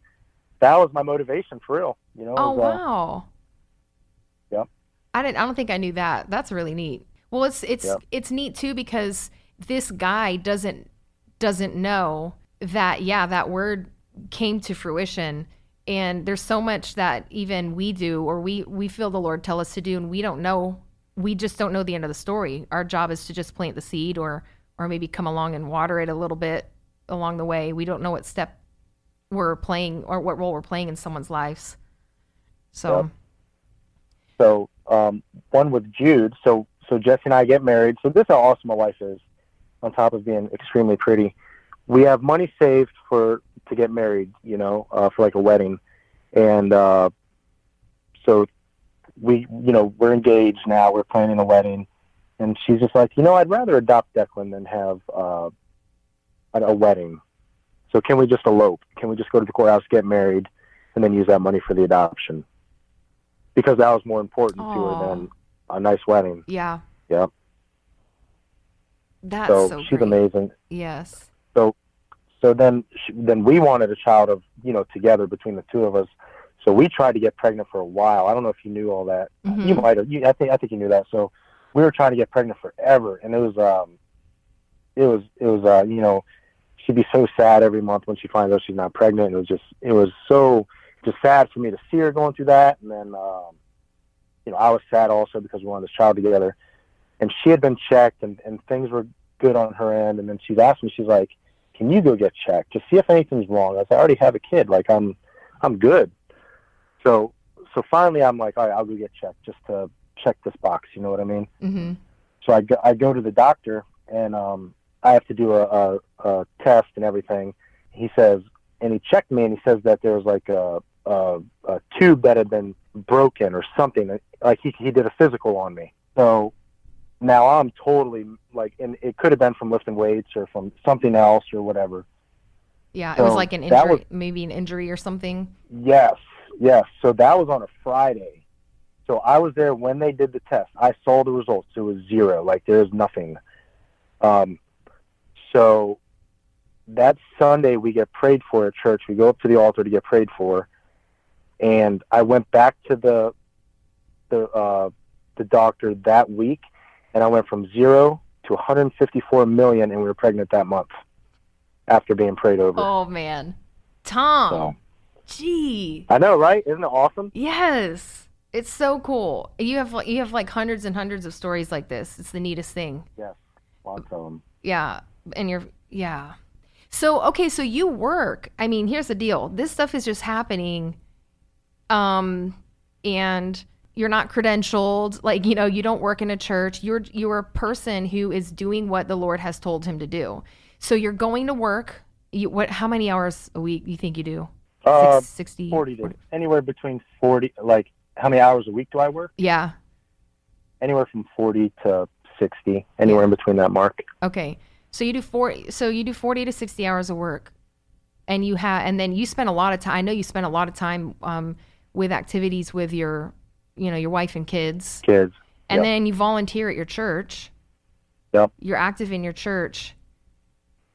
that was my motivation for real. You know. Oh was, uh, wow. Yep. I didn't I don't think I knew that. That's really neat. Well, it's it's Yep. it's neat too because this guy doesn't doesn't know that yeah, that word came to fruition and there's so much that even we do or we we feel the Lord tell us to do and we don't know we just don't know the end of the story. Our job is to just plant the seed or or maybe come along and water it a little bit along the way. We don't know what step we're playing or what role we're playing in someone's lives. So. So um, one with Jude. So so Jesse and I get married. So this is how awesome my wife is. on top of being extremely pretty. We have money saved for to get married, you know, uh, for like a wedding, and uh, so we, you know, we're engaged now. We're planning a wedding, and she's just like, you know, I'd rather adopt Declan than have uh, a, a wedding. So can we just elope? Can we just go to the courthouse, get married, and then use that money for the adoption? Because that was more important to her than a nice wedding. Yeah. Yep. That's so, so, she's great. amazing. Yes. So then, she, then we wanted a child of you know together between the two of us. So we tried to get pregnant for a while. I don't know if you knew all that. Mhm. You might have. You, I think I think you knew that. So we were trying to get pregnant forever, and it was um, it was it was uh, you know, she'd be so sad every month when she finds out she's not pregnant. It was just it was so just sad for me to see her going through that, and then um, you know I was sad also because we wanted this child together, and she had been checked and and things were good on her end, and then she's asked me, she's like, "Can you go get checked to see if anything's wrong?" I said, "I already have a kid. Like I'm I'm good." So so finally I'm like, all right, I'll go get checked just to check this box. You know what I mean? Mhm. So I go, I go to the doctor and um, I have to do a, a, a test and everything. He says, and he checked me and he says that there was like a, a, a tube that had been broken or something. Like he, he did a physical on me. So now I'm totally like, and it could have been from lifting weights or from something else or whatever. Yeah. It was like an injury, was- maybe an injury or something. Yes, yes. So that was on a Friday. So I was there when they did the test. I saw the results. It was zero. Like there's nothing. Um, so that Sunday we get prayed for at church. We go up to the altar to get prayed for, and I went back to the the uh, the doctor that week, and I went from zero to 154 million, and we were pregnant that month after being prayed over. Oh man. Tom. So Gee. I know, right? Isn't it awesome? Yes. It's so cool. You have like you have like hundreds and hundreds of stories like this. It's the neatest thing. Yes, lots of them. Yeah. And you're yeah. So okay, so you work. I mean, here's the deal. This stuff is just happening um and you're not credentialed. Like, you know, you don't work in a church. You're you're a person who is doing what the Lord has told him to do. So you're going to work. You what how many hours a week you think you do? Uh, Six- 60 40 to anywhere between 40, like how many hours a week do I work? Yeah. Anywhere from 40 to 60, anywhere in between that mark. Okay. So you do 40 so you do 40 to 60 hours of work. And you have and then you spend a lot of time I know you spend a lot of time um, with activities with your you know, your wife and kids. Kids. And Yep. then you volunteer at your church. Yep. You're active in your church.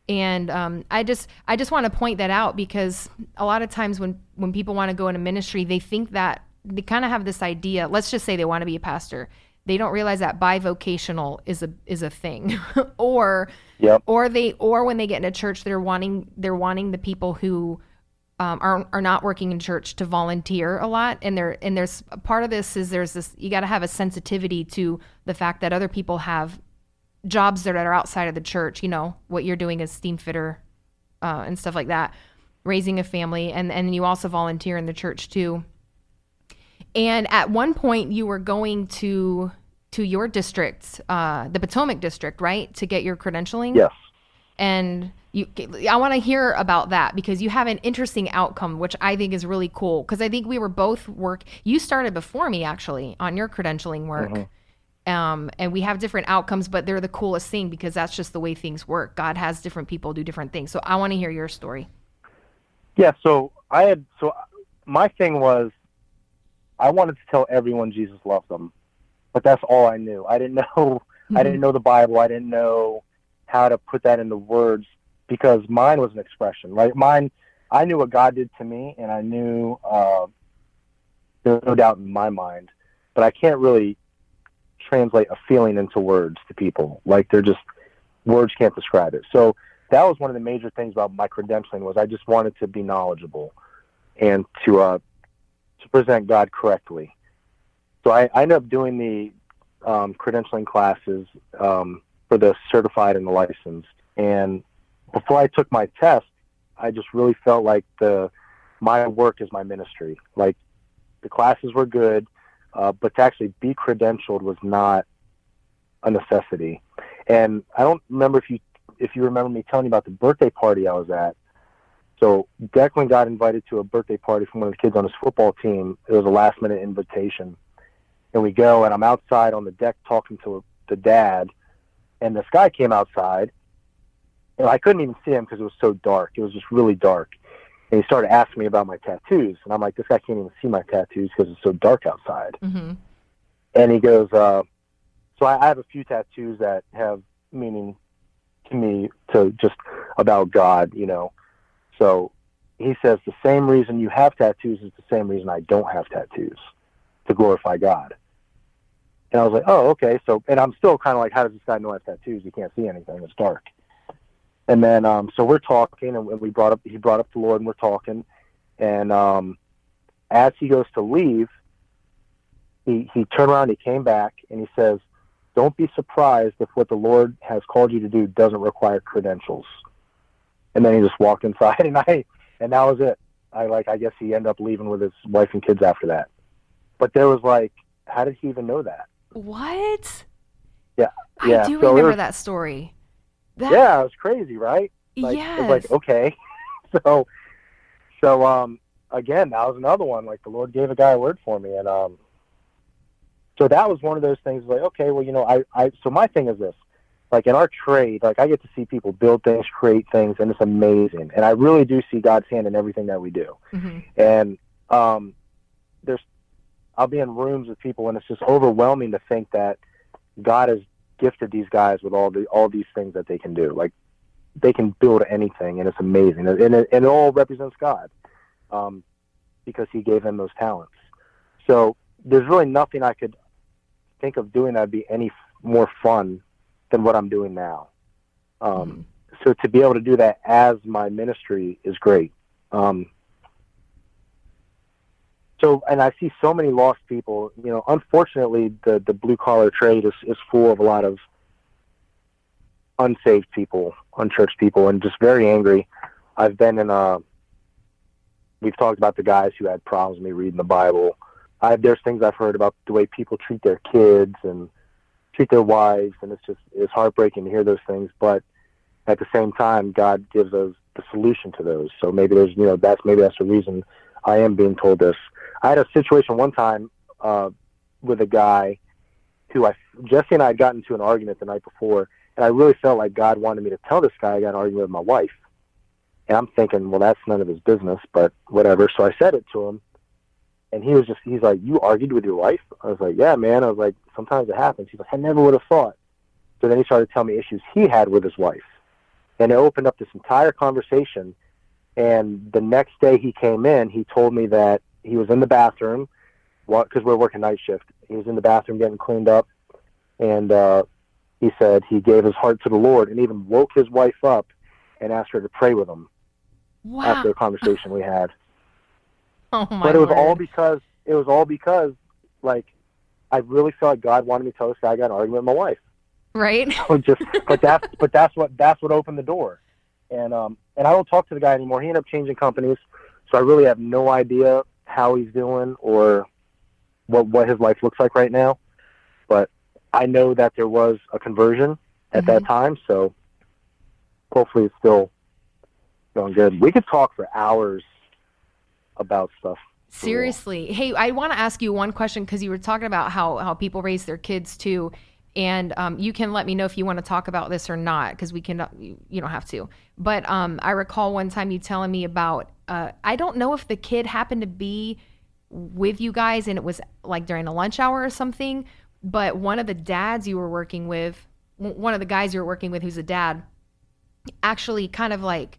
And um, I just I just want to point that out because a lot of times when when people want to go into ministry, they think that they kind of have this idea. Let's just say they want to be a pastor. They don't realize that bivocational is a is a thing, <laughs> or Yep. or they or when they get into church, they're wanting they're wanting the people who um, are are not working in church to volunteer a lot. And there and there's part of this is there's this you got to have a sensitivity to the fact that other people have jobs that are outside of the church. You know what you're doing as steam fitter uh, and stuff like that, raising a family, and and you also volunteer in the church too. And at one point, you were going to to your district, uh, the Potomac district, right, to get your credentialing Yes. and you i want to hear about that because you have an interesting outcome which i think is really cool because i think we were both work you started before me actually on your credentialing work um, and we have different outcomes but they're the coolest thing because that's just the way things work god has different people do different things so i want to hear your story Yeah. So I had, so my thing was I wanted to tell everyone Jesus loved them, but that's all I knew. I didn't <laughs> know, I didn't know the Bible. I didn't know how to put that into words because mine was an expression, right? Mine, I knew what God did to me, and I knew uh, there's no doubt in my mind, but I can't really translate a feeling into words to people. Like they're just words can't describe it. So that was one of the major things about my credentialing was I just wanted to be knowledgeable and to uh, to present God correctly. So I, I ended up doing the um, credentialing classes um, for the certified and the licensed. And before I took my test, I just really felt like the my work is my ministry. Like the classes were good, uh, but to actually be credentialed was not a necessity. And I don't remember if you if you remember me telling you about the birthday party I was at. So Declan got invited to a birthday party from one of the kids on his football team. It was a last minute invitation, and we go, and I'm outside on the deck talking to the dad, and this guy came outside. And I couldn't even see him because it was so dark. It was just really dark. And he started asking me about my tattoos, and I'm like, this guy can't even see my tattoos because it's so dark outside. Mm-hmm. And he goes, uh, so I, I have a few tattoos that have meaning to me to just about God, you know. So he says the same reason you have tattoos is the same reason I don't have tattoos to glorify God. And I was like, oh, okay. So, and I'm still kind of like, how does this guy know I have tattoos? He can't see anything. It's dark. And then, um, so we're talking, and we brought up, he brought up the Lord, and we're talking. And um, as he goes to leave, he he turned around, he came back, and he says, "Don't be surprised if what the Lord has called you to do doesn't require credentials." And then he just walked inside, <laughs> and I, and that was it. I like, I guess he ended up leaving with his wife and kids after that. But there was like, how did he even know that? What? Yeah, I yeah. do So remember was- that story. That, yeah, it was crazy, right? Like, yes. It was like, okay. <laughs> so, so, um, again, that was another one. Like the Lord gave a guy a word for me. And, um, so that was one of those things like, okay, well, you know, I, I, so my thing is this, like in our trade, like I get to see people build things, create things, and it's amazing. And I really do see God's hand in everything that we do. Mhm. And, um, there's, I'll be in rooms with people and it's just overwhelming to think that God has gifted these guys with all the, all these things that they can do. Like, they can build anything, and it's amazing, and it, and it all represents God, um, because He gave them those talents. So there's really nothing I could think of doing that'd be any f- more fun than what I'm doing now. Um, so to be able to do that as my ministry is great. Um, so, and I see so many lost people. You know, unfortunately, the the blue collar trade is is full of a lot of unsaved people, unchurched people, and just very angry. I've been in a. We've talked about the guys who had problems with me reading the Bible. I there's things I've heard about the way people treat their kids and treat their wives, and it's just it's heartbreaking to hear those things. But at the same time, God gives us the solution to those. So maybe there's you know that's maybe that's the reason I am being told this. I had a situation one time uh, with a guy who I Jesse and I had gotten into an argument the night before, and I really felt like God wanted me to tell this guy I got an argument with my wife. And I'm thinking, well, that's none of his business, but whatever. So I said it to him, and he was just he's like, "You argued with your wife?" I was like, "Yeah, man." I was like, "Sometimes it happens." He's like, "I never would have thought." So then he started telling me issues he had with his wife, and it opened up this entire conversation. And the next day he came in, he told me that he was in the bathroom, because we're working night shift. He was in the bathroom getting cleaned up, and uh, he said he gave his heart to the Lord, and even woke his wife up and asked her to pray with him Wow. after a conversation we had. <laughs> oh my but it was all because it was all because like I really felt like God wanted me to tell this guy I got an argument with my wife. right. <laughs> So just but that's but that's what that's what opened the door. And um and I don't talk to the guy anymore. He ended up changing companies, so I really have no idea how he's doing or what what his life looks like right now. But I know that there was a conversion at that time, so hopefully it's still going good. We could talk for hours about stuff. Seriously. Hey, I want to ask you one question because you were talking about how how people raise their kids too, and um, you can let me know if you want to talk about this or not because we can. You, you don't have to. But um, I recall one time you telling me about. Uh, I don't know if the kid happened to be with you guys and it was like during a lunch hour or something. But one of the dads you were working with, one of the guys you were working with, who's a dad, actually kind of like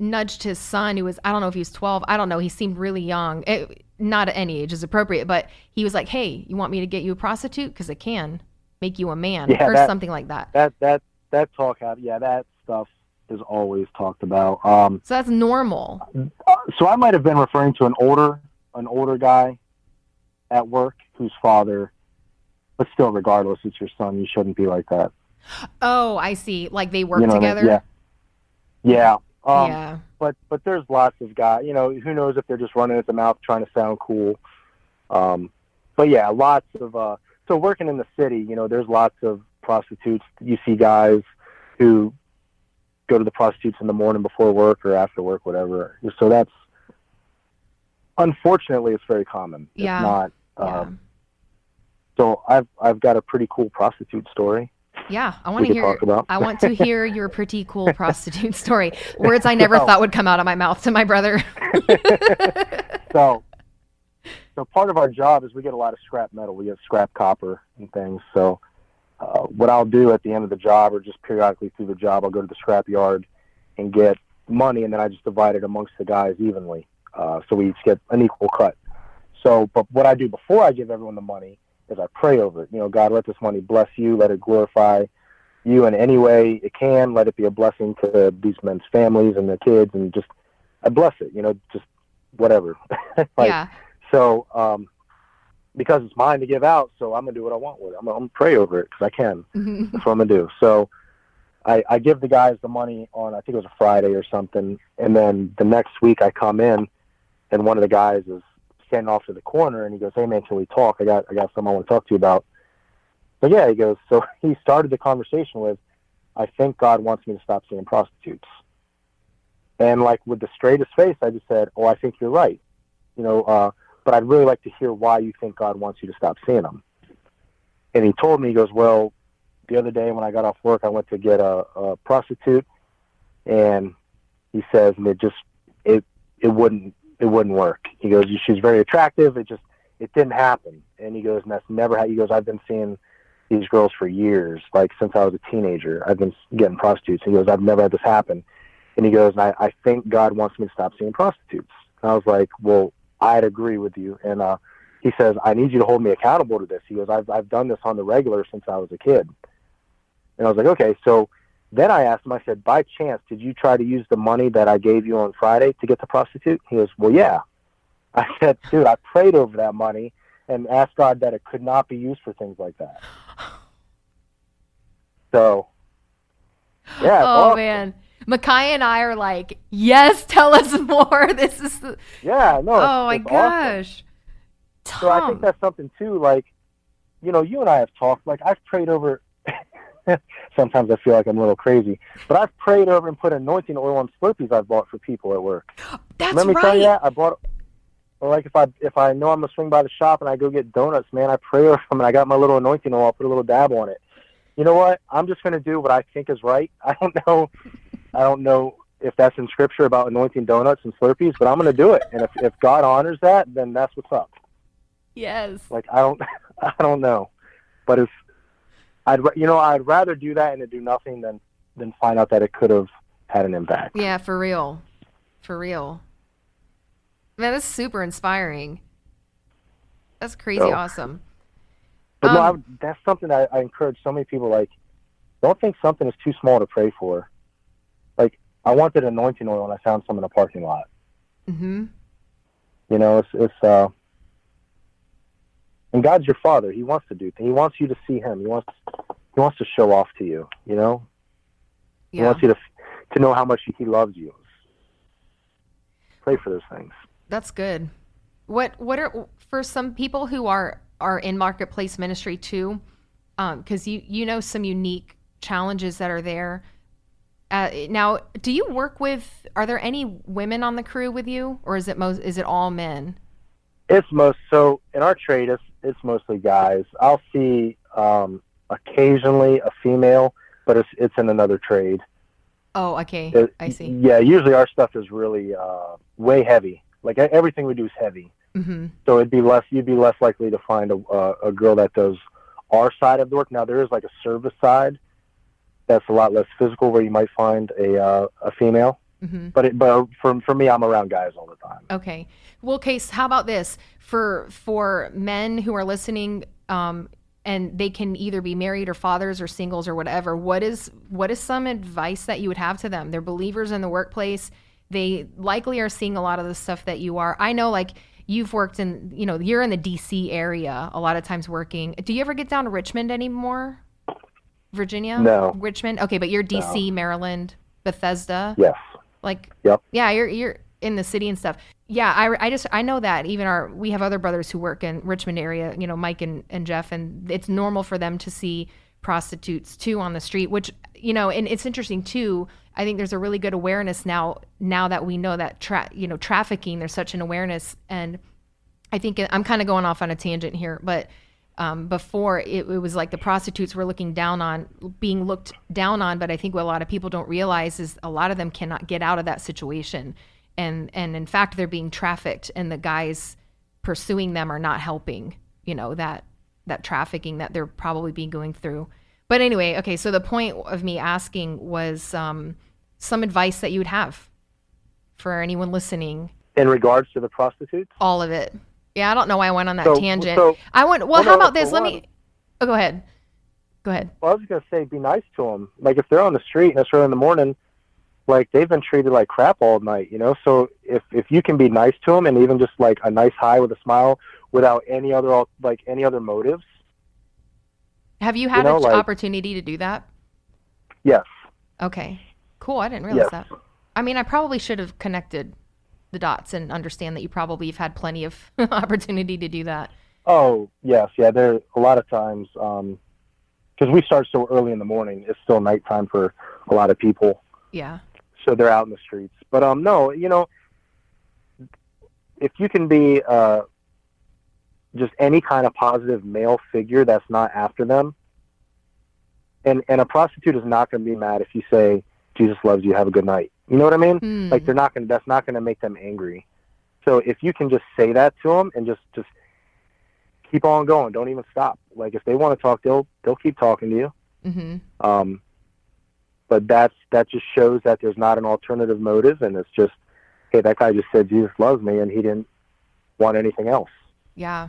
nudged his son who was i don't know if he was 12 i don't know he seemed really young it, not at any age is appropriate but he was like hey you want me to get you a prostitute because it can make you a man Yeah, or that- something like that. that that that talk hap- yeah that stuff is always talked about. Um so that's normal. so i might have been referring to an older an older guy at work whose father but still regardless it's your son. You shouldn't be like that. Oh i see. Like they work you know what I mean? together? Yeah. Yeah. Um yeah. but but there's lots of guys you know who knows if they're just running at the mouth trying to sound cool. Um but yeah lots of uh so working in the city you know there's lots of prostitutes you see guys who go to the prostitutes in the morning before work or after work, whatever. So that's unfortunately it's very common. Yeah. It's not. Yeah. Um, so I've I've got a pretty cool prostitute story Yeah, I want to hear. talk about. I want to <laughs> hear your pretty cool prostitute story. Words I <laughs> never thought would come out of my mouth to my brother. <laughs> so so part of our job is we get a lot of scrap metal. We get scrap copper and things. So uh, what i'll do at the end of the job or just periodically through the job i'll go to the scrap yard and get money and then i just divide it amongst the guys evenly uh, so we each get an equal cut. So but what i do before i give everyone the money is i pray over it. You know god let this money bless you. Let it glorify you in any way it can. Let it be a blessing to these men's families and their kids and just i bless it you know just whatever. <laughs> Like, yeah. So, um, because it's mine to give out, so I'm gonna do what I want with it. I'm gonna, I'm gonna pray over it because I can. <laughs> That's what I'm gonna do. So, I, I give the guys the money on I think it was a Friday or something, and then the next week I come in, and one of the guys is standing off to the corner, and he goes, "Hey man, can we talk? I got I got something I want to talk to you about." But yeah, he goes. So <laughs> he started the conversation with, "I think God wants me to stop seeing prostitutes." And like with the straightest face, I just said, "Oh, I think you're right." You know, uh, but I'd really like to hear why you think God wants you to stop seeing them. And he told me, he goes, well, the other day when I got off work, I went to get a, a prostitute, and he says, and it just it it wouldn't it wouldn't work. He goes, she's very attractive. It just it didn't happen. And he goes, and that's never. Ha-. He goes, I've been seeing these girls for years, like since I was a teenager. I've been getting prostitutes. He goes, I've never had this happen. And he goes, and I, I think God wants me to stop seeing prostitutes. And I was like, well, I'd agree with you. And uh, he says, I need you to hold me accountable to this. He goes, I've, I've done this on the regular since I was a kid. And I was like, okay. So then I asked him, I said, by chance, did you try to use the money that I gave you on Friday to get the prostitute? He goes, well, yeah. <laughs> I said, dude, I prayed over that money and asked God that it could not be used for things like that. So, yeah. oh awesome. man, Makai and I are like, yes, tell us <laughs> more. This is the. Yeah, no. Oh my it's awesome. gosh. So I think that's something too. Like, you know, you and I have talked. Like, I've prayed over. <laughs> sometimes I feel like I'm a little crazy, but I've prayed over and put anointing oil on Slurpees I've bought for people at work. <gasps> That's right. Let me tell you that I bought. Like if I if I know I'm gonna swing by the shop and I go get donuts, man, I pray over them and I got my little anointing oil. I'll put a little dab on it. You know what? I'm just gonna do what I think is right. <laughs> I don't know. I don't know if that's in scripture about anointing donuts and Slurpees, but I'm gonna do it. And if if God honors that, then that's what's up. Yes. Like I don't, <laughs> I don't know, but if I'd, you know, I'd rather do that and to do nothing than than find out that it could have had an impact. Yeah, for real. For real. Man, that's super inspiring. That's crazy So- awesome. But no, I Um, that's something I, I encourage so many people. Like, don't think something is too small to pray for. I wanted anointing oil and I found some in a parking lot. Mm-hmm. You know, it's it's uh, and God's your Father. He wants to do. Things. He wants you to see Him. He wants He wants to show off to you. You know, He wants you to to know how much He loves you. Pray for those things. That's good. What what are for some people who are are in marketplace ministry too, because you you know some unique challenges that are there. Uh, now, do you work with? Are there any women on the crew with you, or is it most? Is it all men? It's most so in our trade. It's it's mostly guys. I'll see um, occasionally a female, but it's it's in another trade. Oh, okay, It- I see. Yeah, usually our stuff is really uh, way heavy. Like everything we do is heavy, Mm-hmm. so it'd be less. You'd be less likely to find a a, a girl that does our side of the work. Now there is like a service side that's a lot less physical, where you might find a uh, a female. hmm But it, but for for me, I'm around guys all the time. Okay. Well, Case, how about this for for men who are listening, um, and they can either be married or fathers or singles or whatever. What is what is some advice that you would have to them? They're believers in the workplace. They likely are seeing a lot of the stuff that you are. I know, like you've worked in, you know, you're in the D.C. area a lot of times working. Do you ever get down to Richmond anymore? Virginia? No. Richmond. Okay, but you're D.C., Maryland, Bethesda Yes. like Yep. yeah you're you're in the city and stuff yeah i, I just i know that even our we have other brothers who work in richmond area you know mike and, and jeff and it's normal for them to see prostitutes too on the street, which you know, and it's interesting too. I think there's a really good awareness now. Now that we know that tra- you know trafficking, there's such an awareness, and I think I'm kind of going off on a tangent here, but um, before it, it, was like the prostitutes were looking down on, being looked down on. But I think what a lot of people don't realize is a lot of them cannot get out of that situation, and and in fact they're being trafficked, and the guys pursuing them are not helping. You know that that trafficking that they're probably being going through. But anyway, okay. So the point of me asking was um, some advice that you would have for anyone listening in regards to the prostitutes. All of it. Yeah, I don't know why I went on that so, tangent. So, I went. Well, well how no, about this? Let one, me. Oh, go ahead. Go ahead. Well, I was gonna say, be nice to them. Like if they're on the street and it's early in the morning, like they've been treated like crap all night, you know. So if if you can be nice to them and even just like a nice hi with a smile without any other like any other motives. Have you had you know, an like, opportunity to do that? Yes. Okay. Cool. I didn't realize yes. that. I mean, I probably should have connected the dots and understand that you probably have had plenty of <laughs> opportunity to do that. Oh yes, yeah. There a lot of times because um, we start so early in the morning. It's still nighttime for a lot of people. Yeah. So they're out in the streets. But um, no, you know, if you can be uh, just any kind of positive male figure that's not after them, and and a prostitute is not going to be mad if you say Jesus loves you, have a good night. You know what I mean? Hmm. Like they're not going. to That's not going to make them angry. So if you can just say that to them and just just keep on going, don't even stop. Like if they want to talk, they'll they'll keep talking to you. Mm-hmm. Um, but that's that just shows that there's not an alternative motive, and it's just, hey, that guy just said Jesus loves me, and he didn't want anything else. Yeah.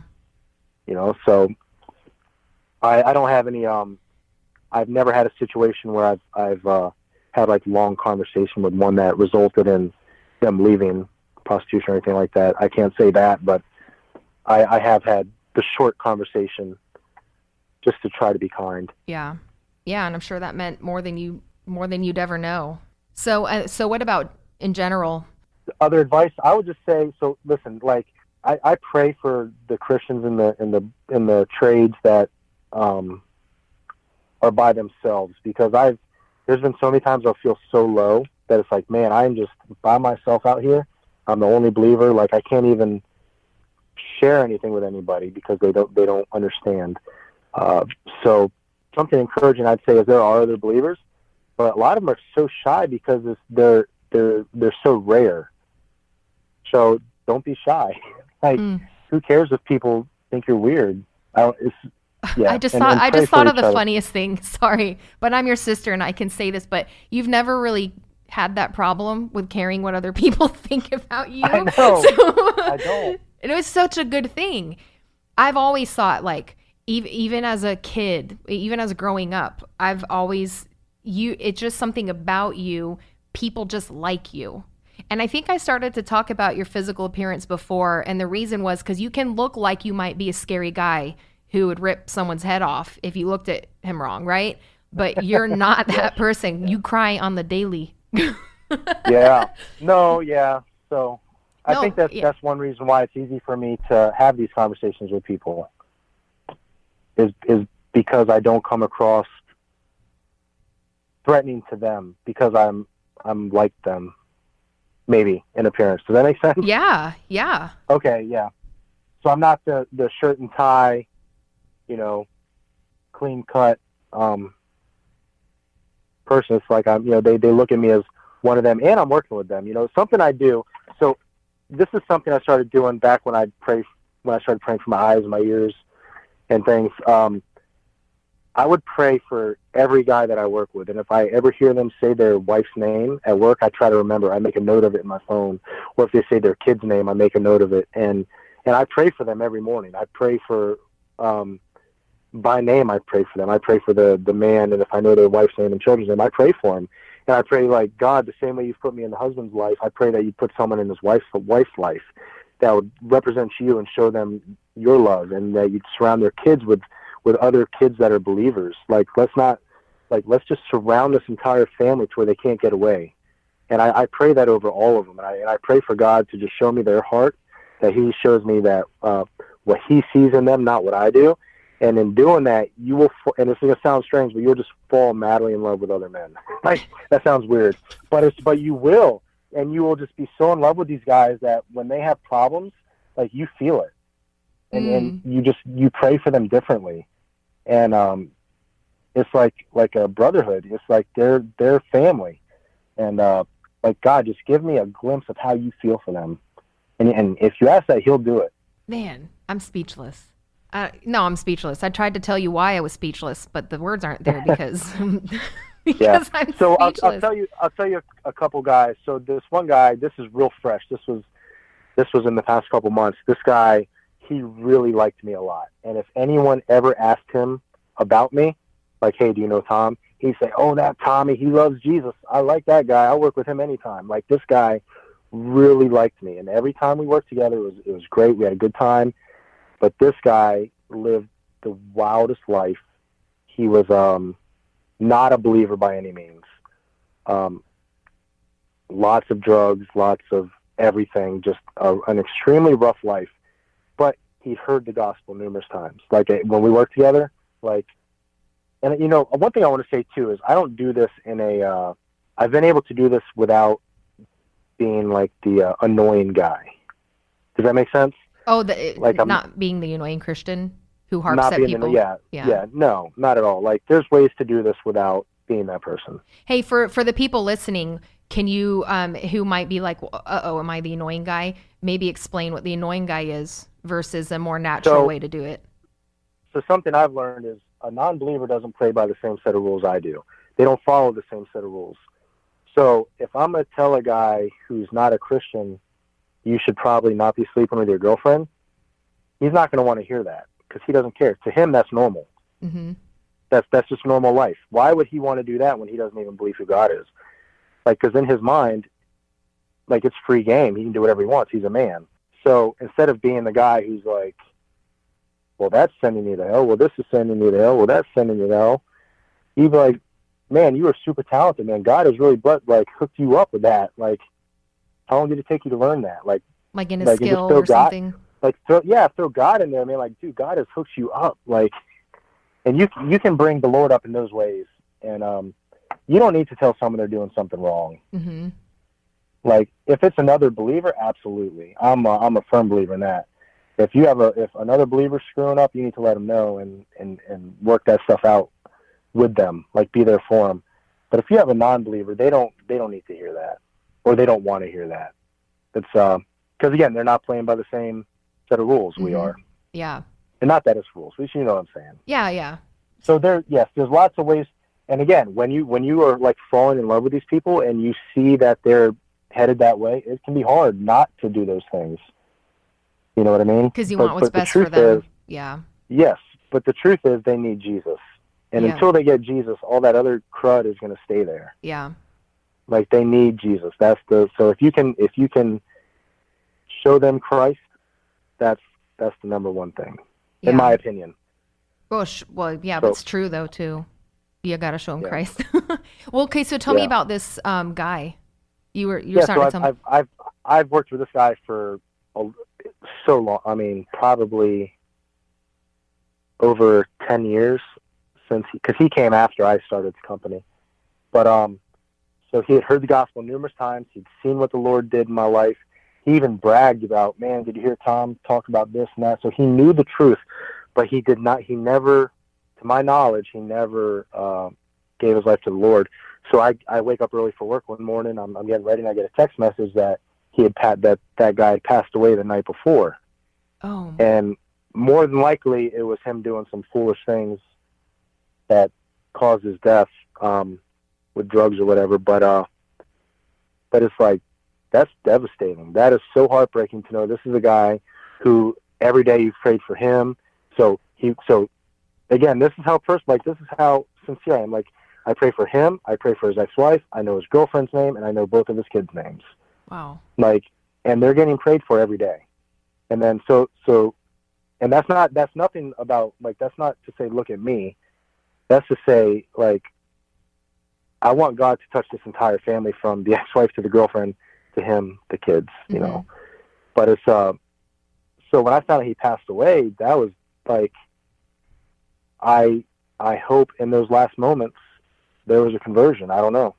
You know, so I I don't have any um, I've never had a situation where I've I've uh, had like long conversation with one that resulted in them leaving prostitution or anything like that. I can't say that, but I, I have had the short conversation just to try to be kind. Yeah, yeah, and I'm sure that meant more than you more than you'd ever know. So, uh, so what about in general? Other advice, I would just say. So, listen, like I, I pray for the Christians in the in the in the trades that um, are by themselves because I've there's been so many times I'll feel so low that it's like, man, I'm just by myself out here. I'm the only believer. Like I can't even share anything with anybody because they don't they don't understand. Uh, so something encouraging I'd say is there are other believers, but a lot of them are so shy because it's, they're they're they're so rare. So don't be shy. <laughs> like mm. who cares if people think you're weird? I don't, it's yeah. I just and, thought and I just thought of the other. funniest thing. <laughs> Sorry, but I'm your sister and I can say this, but you've never really had that problem with caring what other <laughs> people think about you. I know. <laughs> So, I don't. It was such a good thing. I've always thought like even even as a kid, even as growing up, I've always you it's just something about you people just like you. And I think I started to talk about your physical appearance before and the reason was cuz you can look like you might be a scary guy who would rip someone's head off if you looked at him wrong, right? But you're not <laughs> that person. You cry on the daily. <laughs> yeah. No, yeah. So I no, think that's yeah. that's one reason why it's easy for me to have these conversations with people. Is is because I don't come across threatening to them because I'm I'm like them. Maybe in appearance. Does that make sense? Yeah, yeah. Okay, yeah. So I'm not the the shirt and tie you know, clean cut um, person. It's like I'm, you know, they they look at me as one of them, and I'm working with them. You know, something I do. So this is something I started doing back when I pray when I started praying for my eyes my ears and things. Um, I would pray for every guy that I work with, and if I ever hear them say their wife's name at work, I try to remember. I make a note of it in my phone, or if they say their kid's name, I make a note of it, and and I pray for them every morning. I pray for um, by name, I pray for them. I pray for the the man, and if I know their wife's name and children's name, I pray for him. And I pray like God, the same way you've put me in the husband's life, I pray that you put someone in his wife's wife's life that would represent you and show them your love, and that you'd surround their kids with with other kids that are believers. Like let's not like let's just surround this entire family to where they can't get away. And I, I pray that over all of them, and I and I pray for God to just show me their heart, that He shows me that uh, what He sees in them, not what I do, and in doing that, you will. And it's gonna sound strange, but you'll just fall madly in love with other men. <laughs> like that sounds weird, but it's but you will, and you will just be so in love with these guys that when they have problems, like you feel it, and and you just you pray for them differently, and um, it's like like a brotherhood. It's like they're they're family, and uh, like God, just give me a glimpse of how you feel for them, and and if you ask that, He'll do it. Man, I'm speechless. Uh, no, I'm speechless. I tried to tell you why I was speechless, but the words aren't there because <laughs> <laughs> because Yeah. I'm So I'll. I'll tell you, I'll tell you a, a couple guys. So this one guy, this is real fresh. This was, this was in the past couple months. This guy, he really liked me a lot. And if anyone ever asked him about me, like, hey, do you know Tom? He'd say, oh, that Tommy, he loves Jesus. I like that guy. I'll work with him anytime. Like this guy really liked me, and every time we worked together, it was it was great. We had a good time. But this guy lived the wildest life. He was um not a believer by any means. Um, lots of drugs, lots of everything, just a, an extremely rough life. But he heard the gospel numerous times. Like eh, when we worked together, like, and you know, one thing I want to say too is I don't do this in a. Uh, I've been able to do this without being like the uh, annoying guy. Does that make sense? Oh, the, like, I'm- not being the annoying Christian who harps not at being people. the yeah, Yeah. yeah, no, not at all. Like there's ways to do this without being that person. Hey, for for the people listening, can you um who might be like, uh oh, am I the annoying guy? Maybe explain what the annoying guy is versus a more natural So- way to do it. so something I've learned is a non-believer doesn't play by the same set of rules I do. They don't follow the same set of rules. So if I'm going to tell a guy who's not a Christian, you should probably not be sleeping with your girlfriend, he's not going to want to hear that because he doesn't care. To him, that's normal. hmm That's that's just normal life. Why would he want to do that when he doesn't even believe who God is? Like, because in his mind, like it's free game. He can do whatever he wants. He's a man. So instead of being the guy who's like, well, that's sending me to hell. Well, this is sending me to hell. Well, that's sending you to hell. You'd be like, man, you are super talented, man. God has really, but like, hooked you up with that. Like, how long did it take you to learn that? Like, Like in a Like, skill or God- something. like throw yeah throw god in there man like dude god has hooked you up like and you you can bring the lord up in those ways and um you don't need to tell someone they're doing something wrong. Hmm like if it's another believer absolutely. I'm a, i'm a firm believer in that. If you have a if another believer's screwing up you need to let them know and and and work that stuff out with them like be there for them. But if you have a non-believer they don't they don't need to hear that or they don't want to hear that it's uh because again they're not playing by the same set of rules we Mhm. are Yeah. and not that it's rules, but you know what I'm saying. Yeah. Yeah. So there, yes, there's lots of ways. And again, when you when you are like falling in love with these people and you see that they're headed that way, it can be hard not to do those things. You know what I mean? Because you But- want what's best for them. is- yeah. Yes, but the truth is they need Jesus, and Yeah. until they get Jesus, all that other crud is going to stay there. Yeah. Like they need Jesus. That's the so if you can if you can show them Christ, that's that's the number one thing, Yeah. in my opinion. Well, sh- well, yeah, So- it's true though too. You got to show them Yeah. Christ. <laughs> well, okay. So tell me about this um, guy. You were you were yeah, starting so I've, tell. I've I've I've worked with this guy for a, so long. I mean, probably over ten years since because he, came after I started the company. But um, so he had heard the gospel numerous times. He'd seen what the Lord did in my life. He even bragged about, man, did you hear Tom talk about this and that? So he knew the truth, but he did not. He never, to my knowledge, he never uh, gave his life to the Lord. So I I wake up early for work one morning. I'm, I'm getting ready, and I get a text message that he had pat that that guy had passed away the night before, oh, and more than likely it was him doing some foolish things that caused his death um, with drugs or whatever. But uh, but it's like that's devastating. That is so heartbreaking to know this is a guy who every day you've prayed for him. So he so again, this is how person like this is how sincere I am. Like I pray for him. I pray for his ex-wife. I know his girlfriend's name, and I know both of his kids' names. wow. Like, and they're getting prayed for every day. And then so so, and that's not that's nothing about like that's not to say look at me. That's to say like, I want God to touch this entire family from the <laughs> ex-wife to the girlfriend to him, the kids. You know, but it's uh. So when I found out he passed away, that was like I I hope in those last moments there was a conversion. I don't know,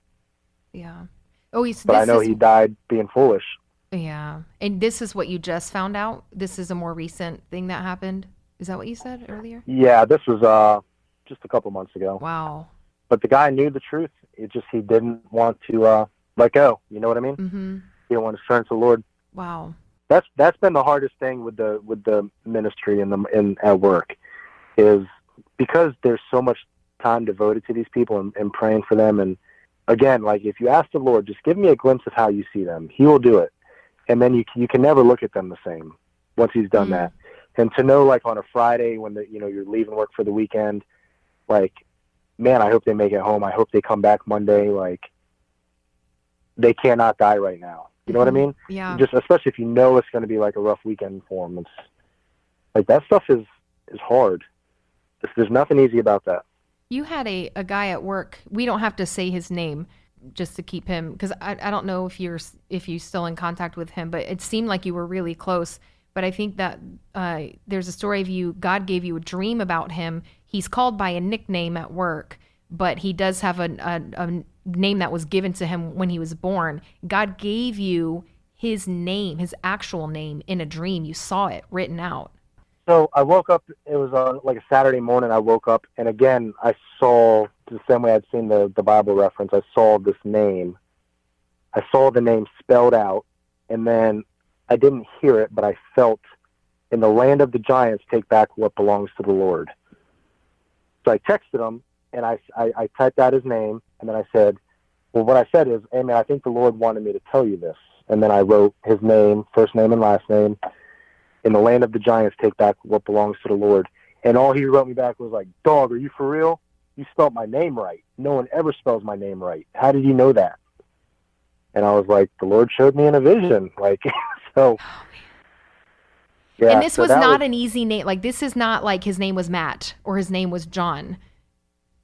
Yeah. Oh, he's. but I know is, he died being foolish. Yeah. And this is what you just found out. This is a more recent thing that happened. Is that what you said earlier? Yeah, this was uh just a couple months ago. Wow. But the guy knew the truth. It just he didn't want to uh let go. You know what I mean? Mm-hmm. He didn't want to turn to the Lord. Wow. That's that's been the hardest thing with the with the ministry and the in at work is because there's so much time devoted to these people and, and praying for them and again like if you ask the Lord just give me a glimpse of how you see them he will do it and then you can, you can never look at them the same once he's done Mm. that and to know like on a Friday when the you know you're leaving work for the weekend like man I hope they make it home I hope they come back Monday like they cannot die right now you know what I Mhm. mean Yeah. just especially if you know it's going to be like a rough weekend for them. It's like that stuff is is hard. There's, there's nothing easy about that. You had a, a guy at work. We don't have to say his name just to keep him because I, I don't know if you're if you still in contact with him, but it seemed like you were really close. But I think that uh, there's a story of you. God gave you a dream about him. He's called by a nickname at work, but he does have a, a, a name that was given to him when he was born. God gave you his name, his actual name, in a dream. You saw it written out. So I woke up. It was uh, like a Saturday morning. I woke up, and again, I saw the same way I'd seen the the Bible reference. I saw this name. I saw the name spelled out, and then I didn't hear it, but I felt in the land of the giants, take back what belongs to the Lord. So I texted him, and I, I, I typed out his name, and then I said, well, what I said is, hey, man, I think the Lord wanted me to tell you this. And then I wrote his name, first name and last name, in the land of the giants, take back what belongs to the Lord. And all he wrote me back was like, dog, are you for real? You spelled my name right. No one ever spells my name right. How did you know that? And I was like, the Lord showed me in a vision. <laughs> Like, <laughs> so. Oh, Yeah, and this so was not an easy name. Like this is not like his name was Matt or his name was John.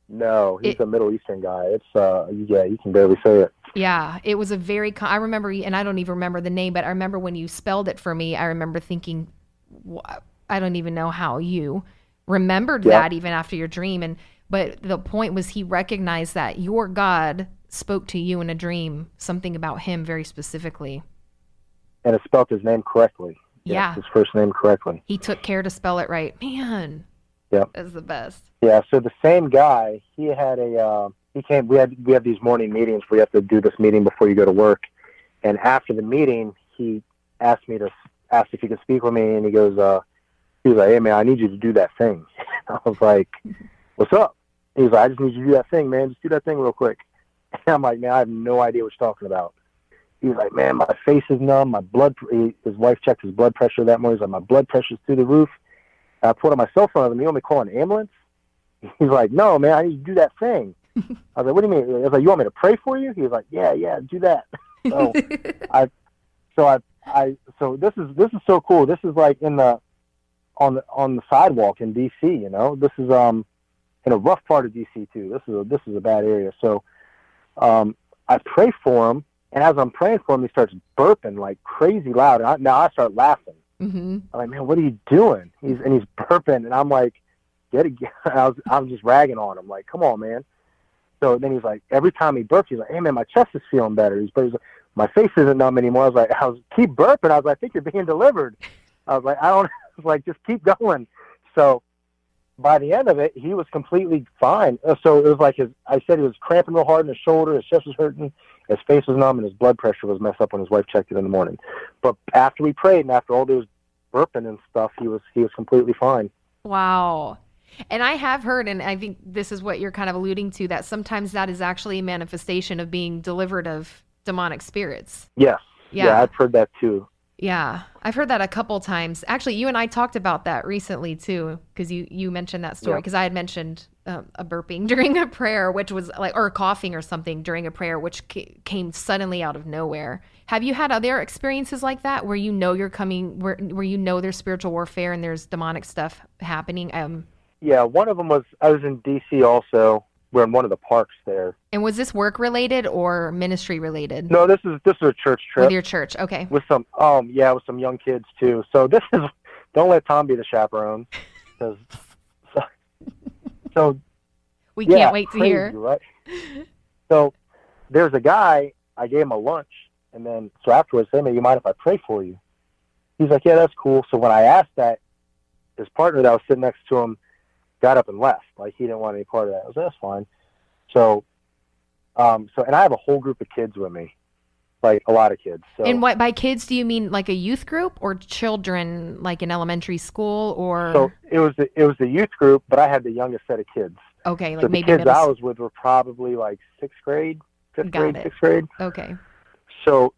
No, he's It- a Middle Eastern guy. It's uh, yeah, you can barely say it. Yeah, it was a very. I remember, and I don't even remember the name, but I remember when you spelled it for me. I remember thinking, I don't even know how you remembered Yeah. that even after your dream. And but the point was, he recognized that your God spoke to you in a dream something about him very specifically. And it spelled his name correctly. Yeah. his first name correctly. He took care to spell it right. Man, Yep. that's the best. Yeah. So the same guy, he had a. Uh, he came. We had we have these morning meetings We have to do this meeting before you go to work. And after the meeting, he asked me to ask if he could speak with me, and he goes, uh, he was like, "Hey man, I need you to do that thing." <laughs> I was like, "What's up?" He was like, "I just need you to do that thing, man. Just do that thing real quick." And <laughs> I'm like, "Man, I have no idea what you're talking about." He was like, "Man, my face is numb. My blood." His wife checked his blood pressure that morning. He's like, "My blood pressure's through the roof." And I pulled on my cell phone. I was like, "You want me to call an ambulance?" <laughs> He's like, "No, man, I need to do that thing." <laughs> I was like, "What do you mean?" I was like, "You want me to pray for you?" He was like, "Yeah, yeah, do that." <laughs> So, I, so I, I, so this is this is so cool. This is like in the on the on the sidewalk in D.C. You know, this is um in a rough part of D.C. too. This is a, this is a bad area. So, um, I pray for him, and as I'm praying for him, he starts burping like crazy loud. And I, now I start laughing. hmm I'm like, man, what are you doing? He's and he's burping, and I'm like, get it. <laughs> I was I'm just ragging on him, like, come on, man. So then he's like, every time he burps, he's like, hey man, my chest is feeling better. He's, but he's like, my face isn't numb anymore. I was like, I was keep burping. I was like, I think you're being delivered. I was like, I don't. <laughs> I was like, just keep going. So by the end of it, he was completely fine. Uh, So it was like his. I said he was cramping real hard in his shoulder. His chest was hurting. His face was numb, and his blood pressure was messed up when his wife checked it in the morning. But after we prayed and after all those burping and stuff, he was he was completely fine. Wow. And I have heard, and I think this is what you're kind of alluding to, that sometimes that is actually a manifestation of being delivered of demonic spirits. Yes. Yeah. Yeah, I've heard that too. Yeah. I've heard that a couple times. Actually, you and I talked about that recently too, because you, you mentioned that story. Yeah. Because I had mentioned um, a burping <laughs> during a prayer, which was like, or coughing or something during a prayer, which ca- came suddenly out of nowhere. Have you had other experiences like that where you know you're coming, where, where you know there's spiritual warfare and there's demonic stuff happening? Um, Yeah, one of them was I was in D.C. also. We're in one of the parks there. And was this work related or ministry related No, this is this is a church trip with your church? Okay. with some um yeah with some young kids too. So this is <laughs> don't let Tom be the chaperone because <laughs> so We yeah, can't wait to crazy, hear. Right? So there's a guy. I gave him a lunch, and then so afterwards, I said, hey man, you mind if I pray for you? He's like, yeah, that's cool. So when I asked that, his partner that was sitting next to him got up and left. Like he didn't want any part of that. I was like, that's fine. So, um, so and I have a whole group of kids with me, like a lot of kids. So And what by kids do you mean like a youth group or children like in elementary school or so it was the, it was the youth group, but I had the youngest set of kids. okay, like so the maybe kids middle I was with were probably like sixth grade, fifth Got grade, it. sixth grade. Okay. So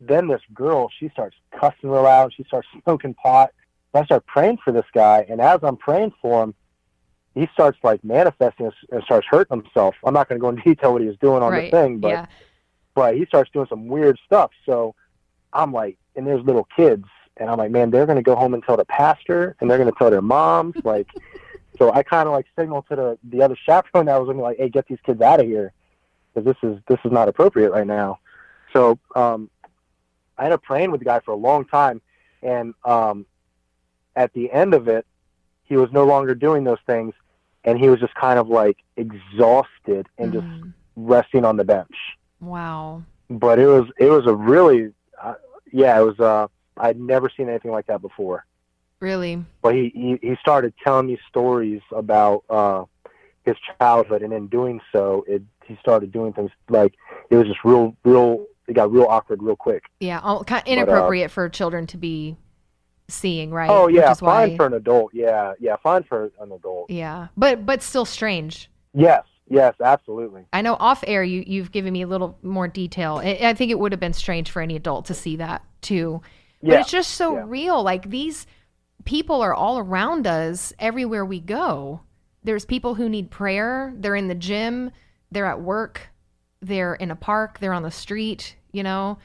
then this girl, she starts cussing real loud. She starts smoking pot. So I start praying for this guy, and as I'm praying for him, he starts like manifesting and starts hurting himself. I'm not going to go into <laughs> detail what he was doing on right. the thing, but yeah. but he starts doing some weird stuff. So I'm like, and there's little kids, and I'm like, man, they're going to go home and tell the pastor, and they're going to tell their moms, <laughs> like. So I kind of like signal to the the other <laughs> chaperone that was me, like, hey, get these kids out of here, because this is this is not appropriate right now. So um, I ended up praying with the guy for a long time, and um, at the end of it, he was no longer doing those things, and he was just kind of like exhausted and just Mm. resting on the bench Wow. but it was it was a really uh, yeah it was uh I'd never seen anything like that before. Really? But he he, he started telling me stories about uh his childhood, and in doing so, it he started doing things like it was just real real. It got real awkward real quick. Yeah. All, kind uh, inappropriate for children to be seeing, right? Oh yeah, fine why- for an adult. Yeah, yeah, fine for an adult. Yeah. But but still strange. Yes, yes, absolutely. I know off air you you've given me a little more detail. I, I think it would have been strange for any adult to see that too. But Yeah, it's just so yeah. real. Like these people are all around us everywhere we go. There's people who need prayer. They're in the gym, they're at work, they're in a park, they're on the street, you know,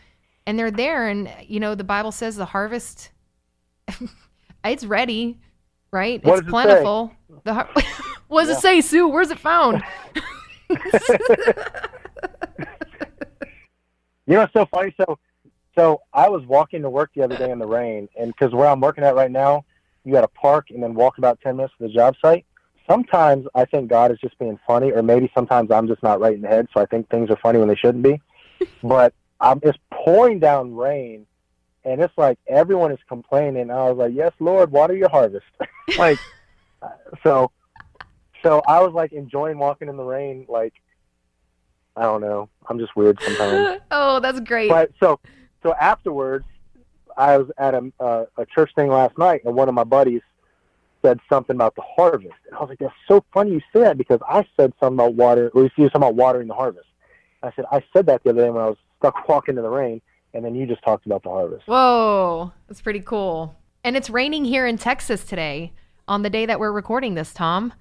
and they're there. And, you know, the Bible says the harvest, <laughs> it's ready, right? What it's does it plentiful. The har- <laughs> what does Yeah. it say, Sue? Where's it found? <laughs> You know, it's so funny. So, so I was walking to work the other day in the rain, and because where I'm working at right now, you got to park and then walk about ten minutes to the job site. Sometimes I think God is just being funny, or maybe sometimes I'm just not right in the head, so I think things are funny when they shouldn't be. but I'm it's pouring down rain, and it's like everyone is complaining. And I was like, "Yes, Lord, water your harvest." <laughs> like, so, so I was like enjoying walking in the rain, like. I don't know. I'm just weird sometimes <laughs> oh, that's great. but so so afterwards i was at a, uh, a church thing last night and one of my buddies said something about the harvest and i was like that's so funny you say that because i said something about water or you see something about watering the harvest i said i said that the other day when i was stuck <laughs> walking in the rain and then you just talked about the harvest Whoa, that's pretty cool. And it's raining here in Texas today on the day that we're recording this, Tom.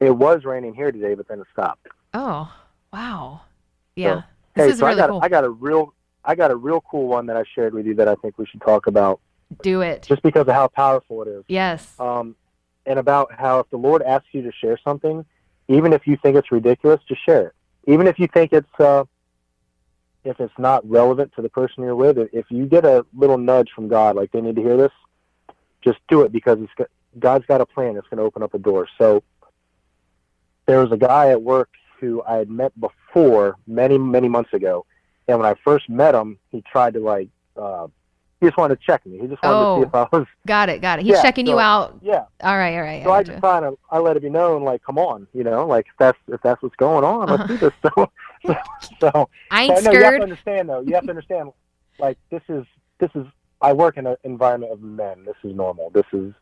it was raining here today but then it stopped Oh, wow. Yeah. So, this hey is so really i got cool. i got a real i got a real cool one that i shared with you that i think we should talk about Do it. just because of how powerful it is Yes. um, and about how if the Lord asks you to share something, even if you think it's ridiculous, just share it. Even if you think it's uh, if it's not relevant to the person you're with, if you get a little nudge from God, like they need to hear this, just do it because it's God's got a plan. It's going to open up a door. So there was a guy at work who I had met before many many months ago, and when I first met him, he tried to like. Uh, he just wanted to check me. He just wanted Oh. to see if I was Got it. Got it. He's Yeah, checking you out. yeah. All right. All right. So I gotcha. just kind of I let it be known, like, come on, you know, like if that's if that's what's going on, let's do this. <laughs> So, so, <laughs> so I ain't no, you have to understand though. You have to understand, like this is this is I work in an environment of men. This is normal. This is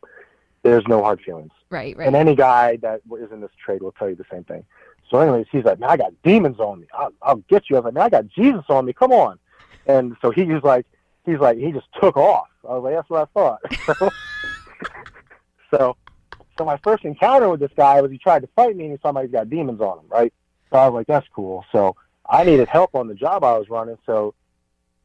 there's no hard feelings, Right. Right. And any guy that is in this trade will tell you the same thing. So, anyways, he's like, man, I got demons on me. I'll, I'll get you. I was like, man, I got Jesus on me. Come on. And so he was like, he's like, he just took off. I was like, that's what I thought. <laughs> So, <laughs> so, so my first encounter with this guy was he tried to fight me and he saw he's got demons on him, right? So I was like, that's cool. So I needed help on the job I was running. So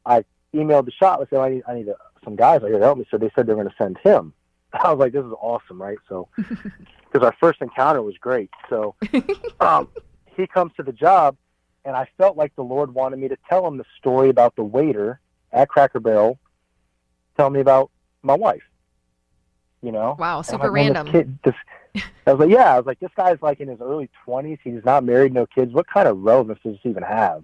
I emailed the shop. I said, I need, I need uh some guys out here to help me. So they said they're going to send him. <laughs> I was like, this is awesome, right? So, <laughs> because our first encounter was great. So um, he comes to the job, and I felt like the Lord wanted me to tell him the story about the waiter at Cracker Barrel. Tell me about my wife. You know, Wow. Super like, random. This, kid, this I was like, yeah. I was like, this guy's like in his early twenties. He's not married, no kids. What kind of relevance does this even have?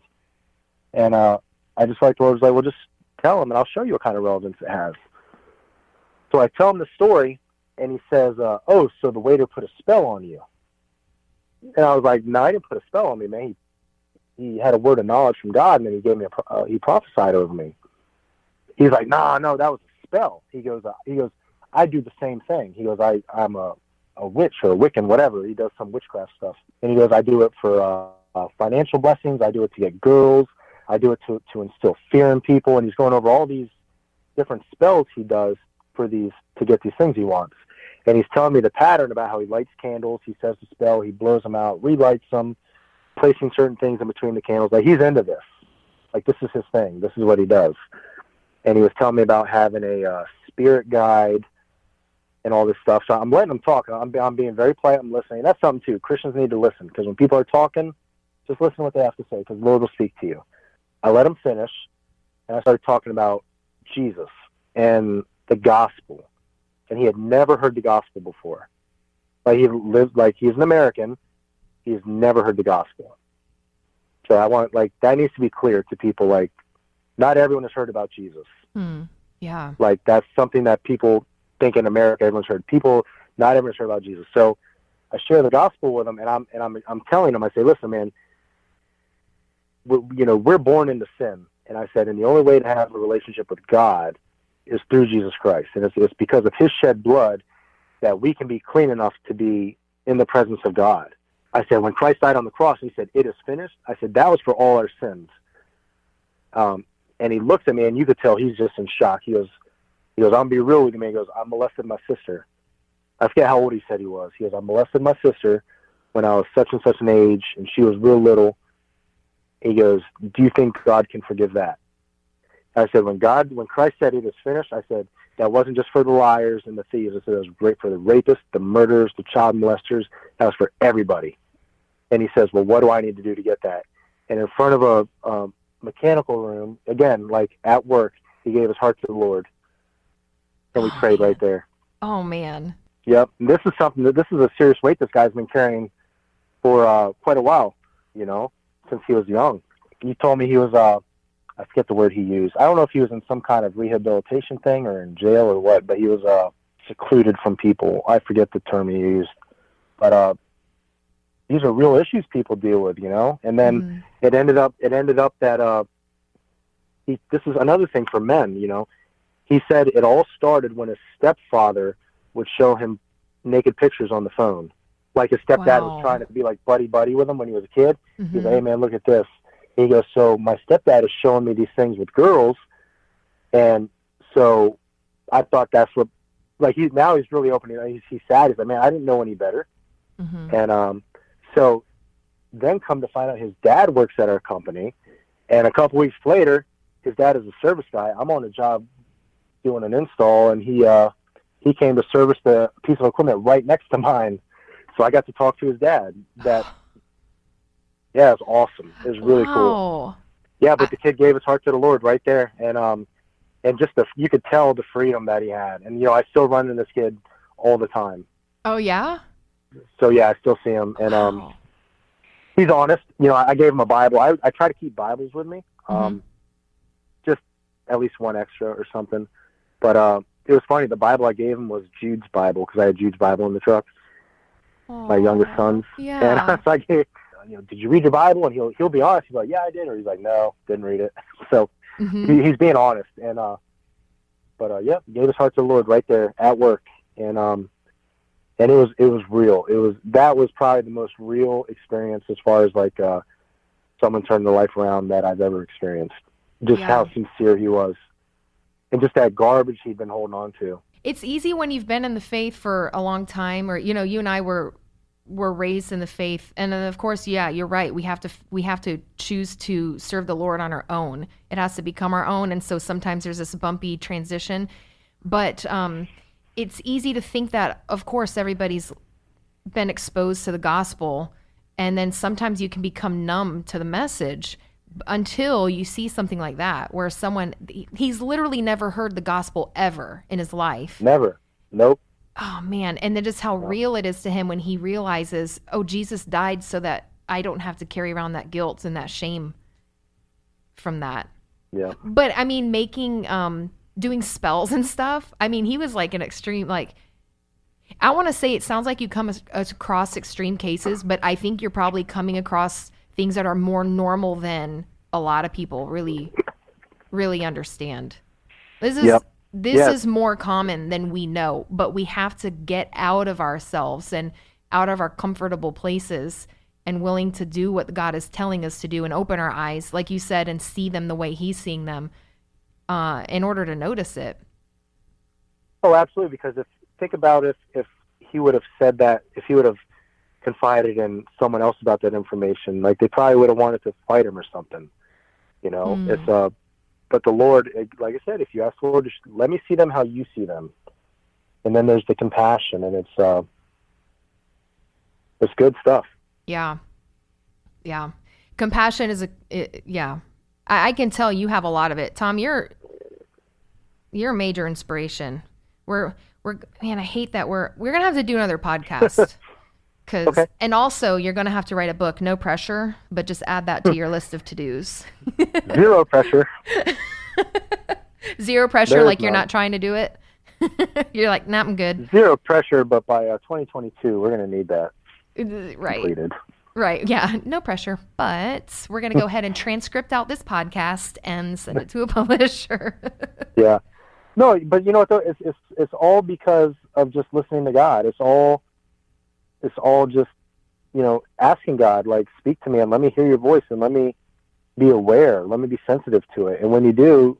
And uh, I just like Lord was like, well, just tell him, and I'll show you what kind of relevance it has. So I tell him the story, and he says, uh, "Oh, so the waiter put a spell on you?" And I was like, "No, I didn't put a spell on me, man. He he had a word of knowledge from God, and then he gave me a uh, he prophesied over me." He's like, "Nah, no, that was a spell." He goes, uh, "He goes, I do the same thing." He goes, "I I'm a a witch or a Wiccan, whatever. He does some witchcraft stuff." And he goes, "I do it for uh, uh, financial blessings. I do it to get girls. I do it to to instill fear in people." And he's going over all these different spells he does for these to get these things he wants. And he's telling me the pattern about how he lights candles. He says the spell, he blows them out, relights them, placing certain things in between the candles. Like he's into this. Like this is his thing. This is what he does. And he was telling me about having a uh, spirit guide and all this stuff. So I'm letting them talk. I'm, I'm being very polite. I'm listening. That's something too. Christians need to listen because when people are talking, just listen to what they have to say because the Lord will speak to you. I let him finish, and I started talking about Jesus and the gospel, and he had never heard the gospel before. Like he lived like he's an American, he's never heard the gospel. So I want like that needs to be clear to people. Like, not everyone has heard about Jesus. Hmm. Yeah. Like that's something that people think in America everyone's heard. People, not everyone's heard about Jesus. So I share the gospel with them, and I'm and I'm I'm telling them. I say, listen, man, you know we're born into sin, and I said, and the only way to have a relationship with God is through Jesus Christ, and it's, it's because of His shed blood that we can be clean enough to be in the presence of God. I said, when Christ died on the cross, He said, "It is finished." I said, that was for all our sins. Um, and he looks at me, and you could tell he's just in shock. He goes, he goes, I'm gonna be real with you, man. He goes, I molested my sister. I forget how old he said he was. He goes, I molested my sister when I was such and such an age, and she was real little. He goes, Do you think God can forgive that? I said, When God, when Christ said it is finished, I said that wasn't just for the liars and the thieves. I said it was great for the rapists, the murderers, the child molesters. That was for everybody. And he says, Well, what do I need to do to get that? And in front of a um, mechanical room, again, like at work, he gave his heart to the Lord. And we prayed right there. <sighs> Oh man. Yep. And this is something that this is a serious weight this guy's been carrying for uh, quite a while, you know, since he was young. He told me he was, uh, I forget the word he used. I don't know if he was in some kind of rehabilitation thing or in jail or what, but he was uh, secluded from people. I forget the term he used. But uh, these are real issues people deal with, you know. And then Mm. it ended up it ended up that uh he this is another thing for men you know he said it all started when his stepfather would show him naked pictures on the phone like his stepdad Wow. was trying to be like buddy buddy with him when he was a kid he's Mhm. like hey man look at this he goes so my stepdad is showing me these things with girls and so i thought that's what like he now he's really opening he's, he's sad he's like man i didn't know any better Mhm. and um, so then come to find out his dad works at our company. And a couple weeks later, his dad is a service guy. I'm on a job doing an install, and he uh, he came to service the piece of equipment right next to mine. So I got to talk to his dad. That <sighs> yeah, it was awesome. It was really cool. Yeah, but the kid gave his heart to the Lord right there, and um, and just the you could tell the freedom that he had. And you know, I still run into this kid all the time. Oh yeah. So yeah, I still see him, and um. Wow. he's honest. You know, I, I gave him a Bible. I I try to keep Bibles with me, um, just at least one extra or something. But uh, it was funny. The Bible I gave him was Jude's Bible because I had Jude's Bible in the truck. My youngest son's. Yeah. <laughs> And I gave, <laughs> you know, did you read your Bible? And he'll he'll be honest. He's like, yeah, I did. Or he's like, no, didn't read it. <laughs> So Mhm. he, he's being honest. And uh, but uh, yeah, gave his heart to the Lord right there at work, and um, and it was it was real. It was that was probably the most real experience as far as like uh, someone turned their life around that I've ever experienced. Just Yeah. how sincere he was, and just that garbage he'd been holding on to. It's easy when you've been in the faith for a long time, or you know, you and I were were raised in the faith, and then of course, yeah, you're right. We have to we have to choose to serve the Lord on our own. It has to become our own, and so sometimes there's this bumpy transition. But um, it's easy to think that, of course, everybody's been exposed to the gospel, and then sometimes you can become numb to the message until you see something like that, where someone he's literally never heard the gospel ever in his life. Never. Nope. oh man, and then just how real it is to him when he realizes, oh, Jesus died so that I don't have to carry around that guilt and that shame from that. Yeah. But I mean, making um doing spells and stuff. I mean, he was like an extreme like. I want to say it sounds like you come as, across extreme cases, but I think you're probably coming across things that are more normal than a lot of people really, really understand. This is Yep. this Yes. is more common than we know, but we have to get out of ourselves and out of our comfortable places and willing to do what God is telling us to do and open our eyes, like you said, and see them the way He's seeing them, uh, in order to notice it. Oh, absolutely. Because if think about if if he would have said that, if he would have confided in someone else about that information, like they probably would have wanted to fight him or something. You know, Hmm. it's uh, but the Lord, like I said, if you ask the Lord, just let me see them how you see them, and then there's the compassion, and it's uh, it's good stuff. Yeah. Yeah. Compassion is a it, yeah. I, I can tell you have a lot of it. Tom, you're you're a major inspiration. We're we're man, I hate that we're we're gonna have to do another podcast. <laughs> Cause Okay. and also you're gonna have to write a book, no pressure, but just add that to your list of to dos. <laughs> Zero pressure. <laughs> Zero pressure, There's like you're not trying to do it. <laughs> you're like, nah, I'm good. Zero pressure, but by uh, 2022, we're going to need that Right. completed. Right. Yeah. No pressure. But we're going to go ahead and transcript out this podcast and send it to a publisher. Yeah. No, but you know what though? It's it's it's all because of just listening to God. It's all it's all just you know asking God like speak to me and let me hear your voice and let me be aware. Let me be sensitive to it. And when you do,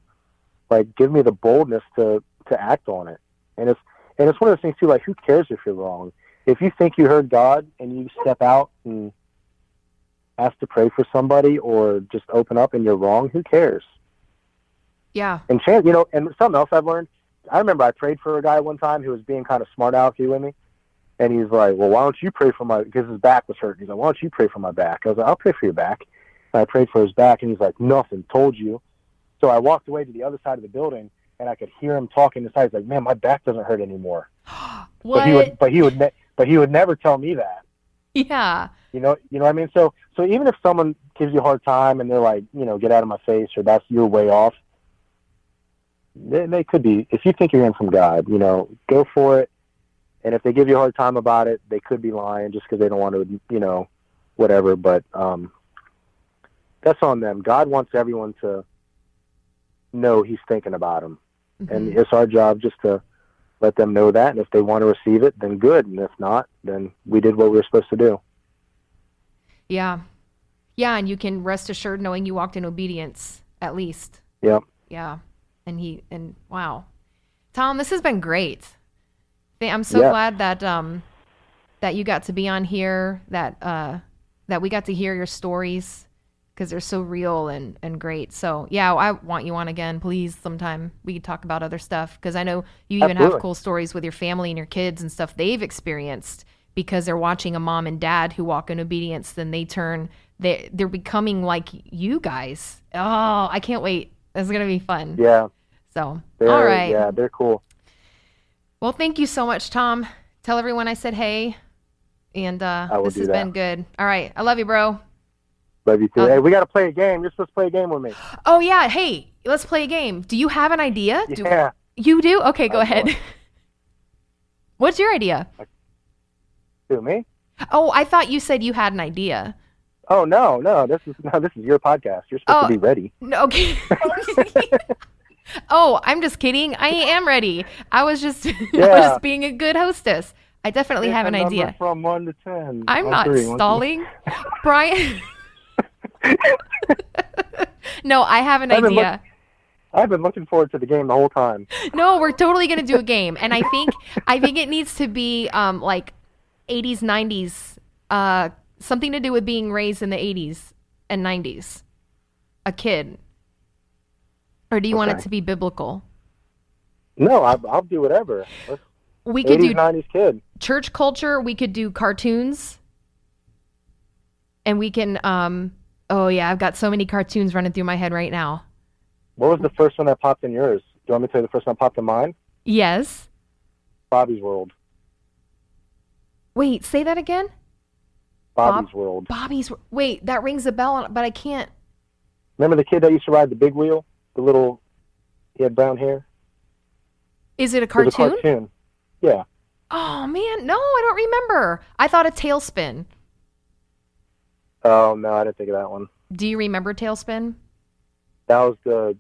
like give me the boldness to to act on it. And it's and it's one of those things too. Like who cares if you're wrong? If you think you heard God and you step out and ask to pray for somebody or just open up and you're wrong, who cares? yeah. and chance, you know, and something else I've learned. I remember I prayed for a guy one time who was being kind of smart alecky with me, and he's like, "Well, why don't you pray for my?" Because his back was hurting. He's like, "Why don't you pray for my back?" I was like, "I'll pray for your back." And I prayed for his back, and he's like, "Nothing. Told you." So I walked away to the other side of the building, and I could hear him talking inside. He's like, "Man, my back doesn't hurt anymore." What? <gasps> But he would, but he would, ne- but he would never tell me that. yeah. You know, you know what I mean. So, so even if someone gives you a hard time and they're like, you know, get out of my face, or that's your way off, they, they could be. If you think you're in from God, you know, go for it. And if they give you a hard time about it, they could be lying just because they don't want to, you know, whatever. But um, that's on them. God wants everyone to know He's thinking about them, and Mhm. it's our job just to let them know that. And if they want to receive it, then good. And if not, then we did what we were supposed to do. Yeah. Yeah. And you can rest assured knowing you walked in obedience, at least. Yep. Yeah. And he, and wow. Tom, this has been great. I'm so Yeah. glad that, um, that you got to be on here, that, uh, that we got to hear your stories because they're so real and, and great. So yeah, I want you on again, please. Sometime we could talk about other stuff because I know you even have cool stories with your family and your kids and stuff they've experienced because they're watching a mom and dad who walk in obedience. Then they turn, they they're becoming like you guys. Oh, I can't wait. It's gonna be fun. Yeah. So all right. Yeah, they're cool. Well, thank you so much, Tom. Tell everyone I said hey. And uh, this has that. been good. All right. I love you, bro. Love you too. Uh, hey, we got to play a game. You're supposed to play a game with me. Oh yeah, hey, let's play a game. Do you have an idea? Do Yeah. you do? Okay, go ahead. <laughs> What's your idea? Who me? Oh, I thought you said you had an idea. Oh no, no. This is no. This is your podcast. You're supposed Oh. to be ready. No, <laughs> okay. <laughs> oh, I'm just kidding. I <laughs> am ready. I was just <laughs> I was just being a good hostess. I definitely have an a idea. From one to ten. I'm not three. Stalling. <laughs> Brian No, I have an I've been idea. I've been looking forward to the game the whole time. No, we're totally gonna do a game, and I think I think it needs to be um like 80s, 90s, uh, something to do with being raised in the 80s and 90s, a kid. Or do you want it to be biblical? No, I, I'll do whatever. Let's, We could 80s, do 90s kid. church culture. We could do cartoons, and we can. um Oh yeah, I've got so many cartoons running through my head right now. What was the first one that popped in yours? Do you want me to tell you the first one that popped in mine? Yes. Bobby's World. Wait, say that again. Bobby's World. Bobby's. Wait, that rings a bell, but I can't. Remember the kid that used to ride the big wheel? The little, he had brown hair. Is it a It was a cartoon? cartoon. Yeah. Oh man, no, I don't remember. I thought a TaleSpin. Oh no, I didn't think of that one. Do you remember TaleSpin? That was the.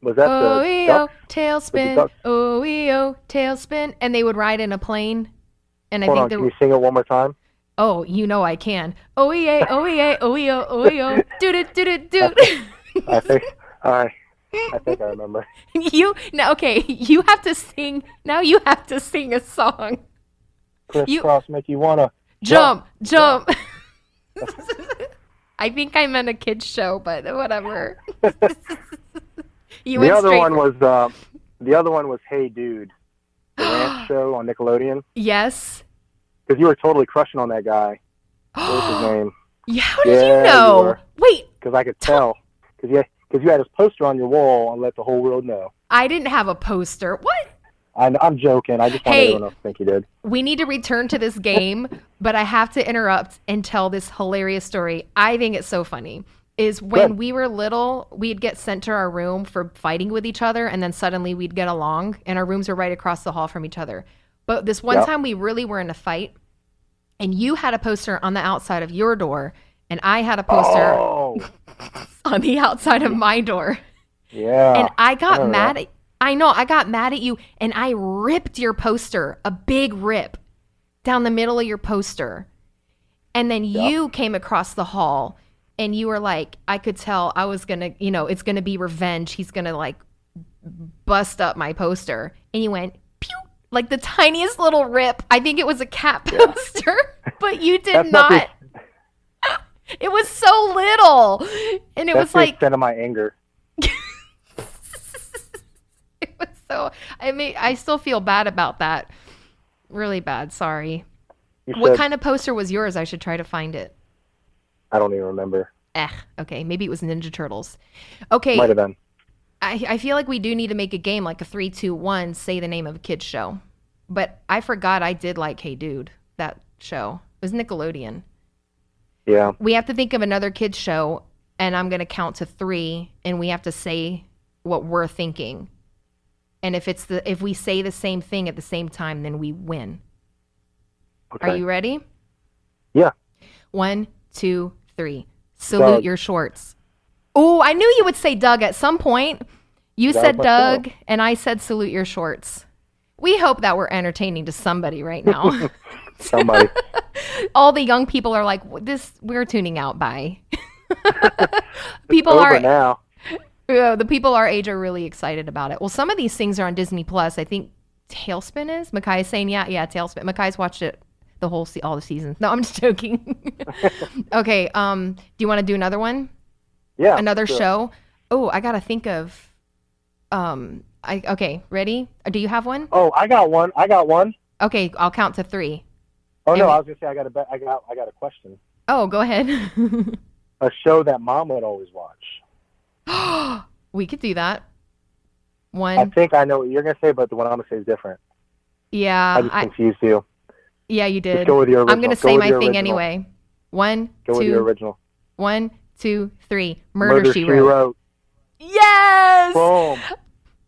Was that Oh the TaleSpin. Oh oh, TaleSpin. And they would ride in a plane. And I think on, they can were. you sing it one more time? Oh, you know I can. Oh yeah, oh yeah, oh yeah, oh yeah. <laughs> Doot it, doot it, doot. I think. Right. I think I remember. <laughs> you now okay. You have to sing. Now you have to sing a song. You- Kris Kross make you wanna. Jump, jump. <laughs> I think I meant a kids show, but whatever. <laughs> you the other one was. Uh, the other one was Hey Dude, the <gasps> ranch show on Nickelodeon. yes. Because you were totally crushing on that guy. What was his <gasps> name? Yeah, how did Yeah, you you know? were. Wait, Because I could tell. Because you, because you had his poster on your wall and let the whole world know. I didn't have a poster. What? I'm, I'm joking. I just wanted Hey. everyone else to think you did. We need to return to this game, <laughs> but I have to interrupt and tell this hilarious story. I think it's so funny. Is when Good. we were little, we'd get sent to our room for fighting with each other, and then suddenly we'd get along, and our rooms were right across the hall from each other. But this one Yep. time we really were in a fight, and you had a poster on the outside of your door, and I had a poster Oh, <laughs> on the outside of my door. yeah. and I got remember mad at I know, I got mad at you and I ripped your poster, a big rip down the middle of your poster. And then you came across the hall and you were like, I could tell I was going to, you know, it's going to be revenge. He's going to like bust up my poster. And you went, pew, like the tiniest little rip. I think it was a cat poster, <laughs> but you did That's not not. It was so little. And it That's was the like, extent of my anger. <laughs> it was so I mean I still feel bad about that. Really bad, sorry. You What kind of poster was yours? I should try to find it. I don't even remember. Eh, okay, maybe it was Ninja Turtles. Okay, Might have been. I, I feel like we do need to make a game like a three, two, one, say the name of a kid's show. But I forgot I did like Hey Dude, that show. It was Nickelodeon. Yeah. We have to think of another kid's show, and I'm going to count to three, and we have to say what we're thinking. And if it's the if we say the same thing at the same time, then we win. Okay. Are you ready? Yeah. One, two, three. Salute Doug. your shorts. Oh, I knew you would say Doug at some point. You That said Doug, and I said salute your shorts. We hope that we're entertaining to somebody right now. <laughs> Somebody. <laughs> All the young people are like, "This, we're tuning out." Bye. <laughs> people are now. yeah, the people our age are really excited about it. Well, some of these things are on Disney Plus. I think TaleSpin is. Makai is saying, yeah, yeah, TaleSpin. Makai's watched it the whole se- all the seasons. No, I'm just joking. <laughs> okay. Um, do you want to do another one? Yeah. Another sure. show? Oh, I gotta think of. Um, I okay. Ready? Uh, Do you have one? Oh, I got one. I got one. Okay, I'll count to three. Oh no, I was gonna say I got a bet. I got I got a question. Oh, go ahead. <laughs> A show that mom would always watch. <gasps> we could do that. One. I think I know what you're gonna say, but the one I'm gonna say is different. Yeah. I just I, confused you. yeah, you Just did. go with your original. I'm gonna Go say my thing original. anyway. One, Go with your two, original. one, two, three. Murder, she, wrote. wrote. Yes. Boom.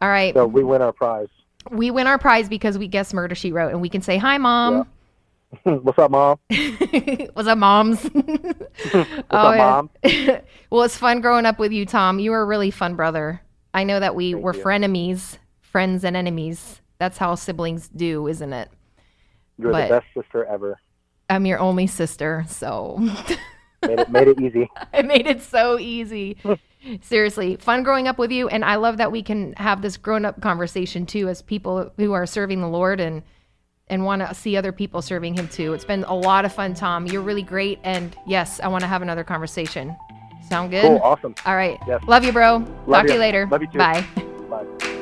All right. So we win our prize. We win our prize because we guess murder she wrote, and we can say hi, mom. <laughs> What's up, mom? <laughs> What's up, moms? <laughs> What's Oh, up, mom? well, it's fun growing up with you, Tom. You were a really fun brother. I know that we Thank were you. frenemies, friends and enemies. That's how siblings do, isn't it? You're but- the best sister ever. I'm your only sister, so Made it made it easy. I made it so easy. Seriously, fun growing up with you, and I love that we can have this grown-up conversation too, as people who are serving the Lord and and want to see other people serving Him too. It's been a lot of fun, Tom. You're really great, and yes, I want to have another conversation. Sound good? Cool. Awesome. All right. Yes. Love you, bro. Talk to you. you later. Love you too. Bye.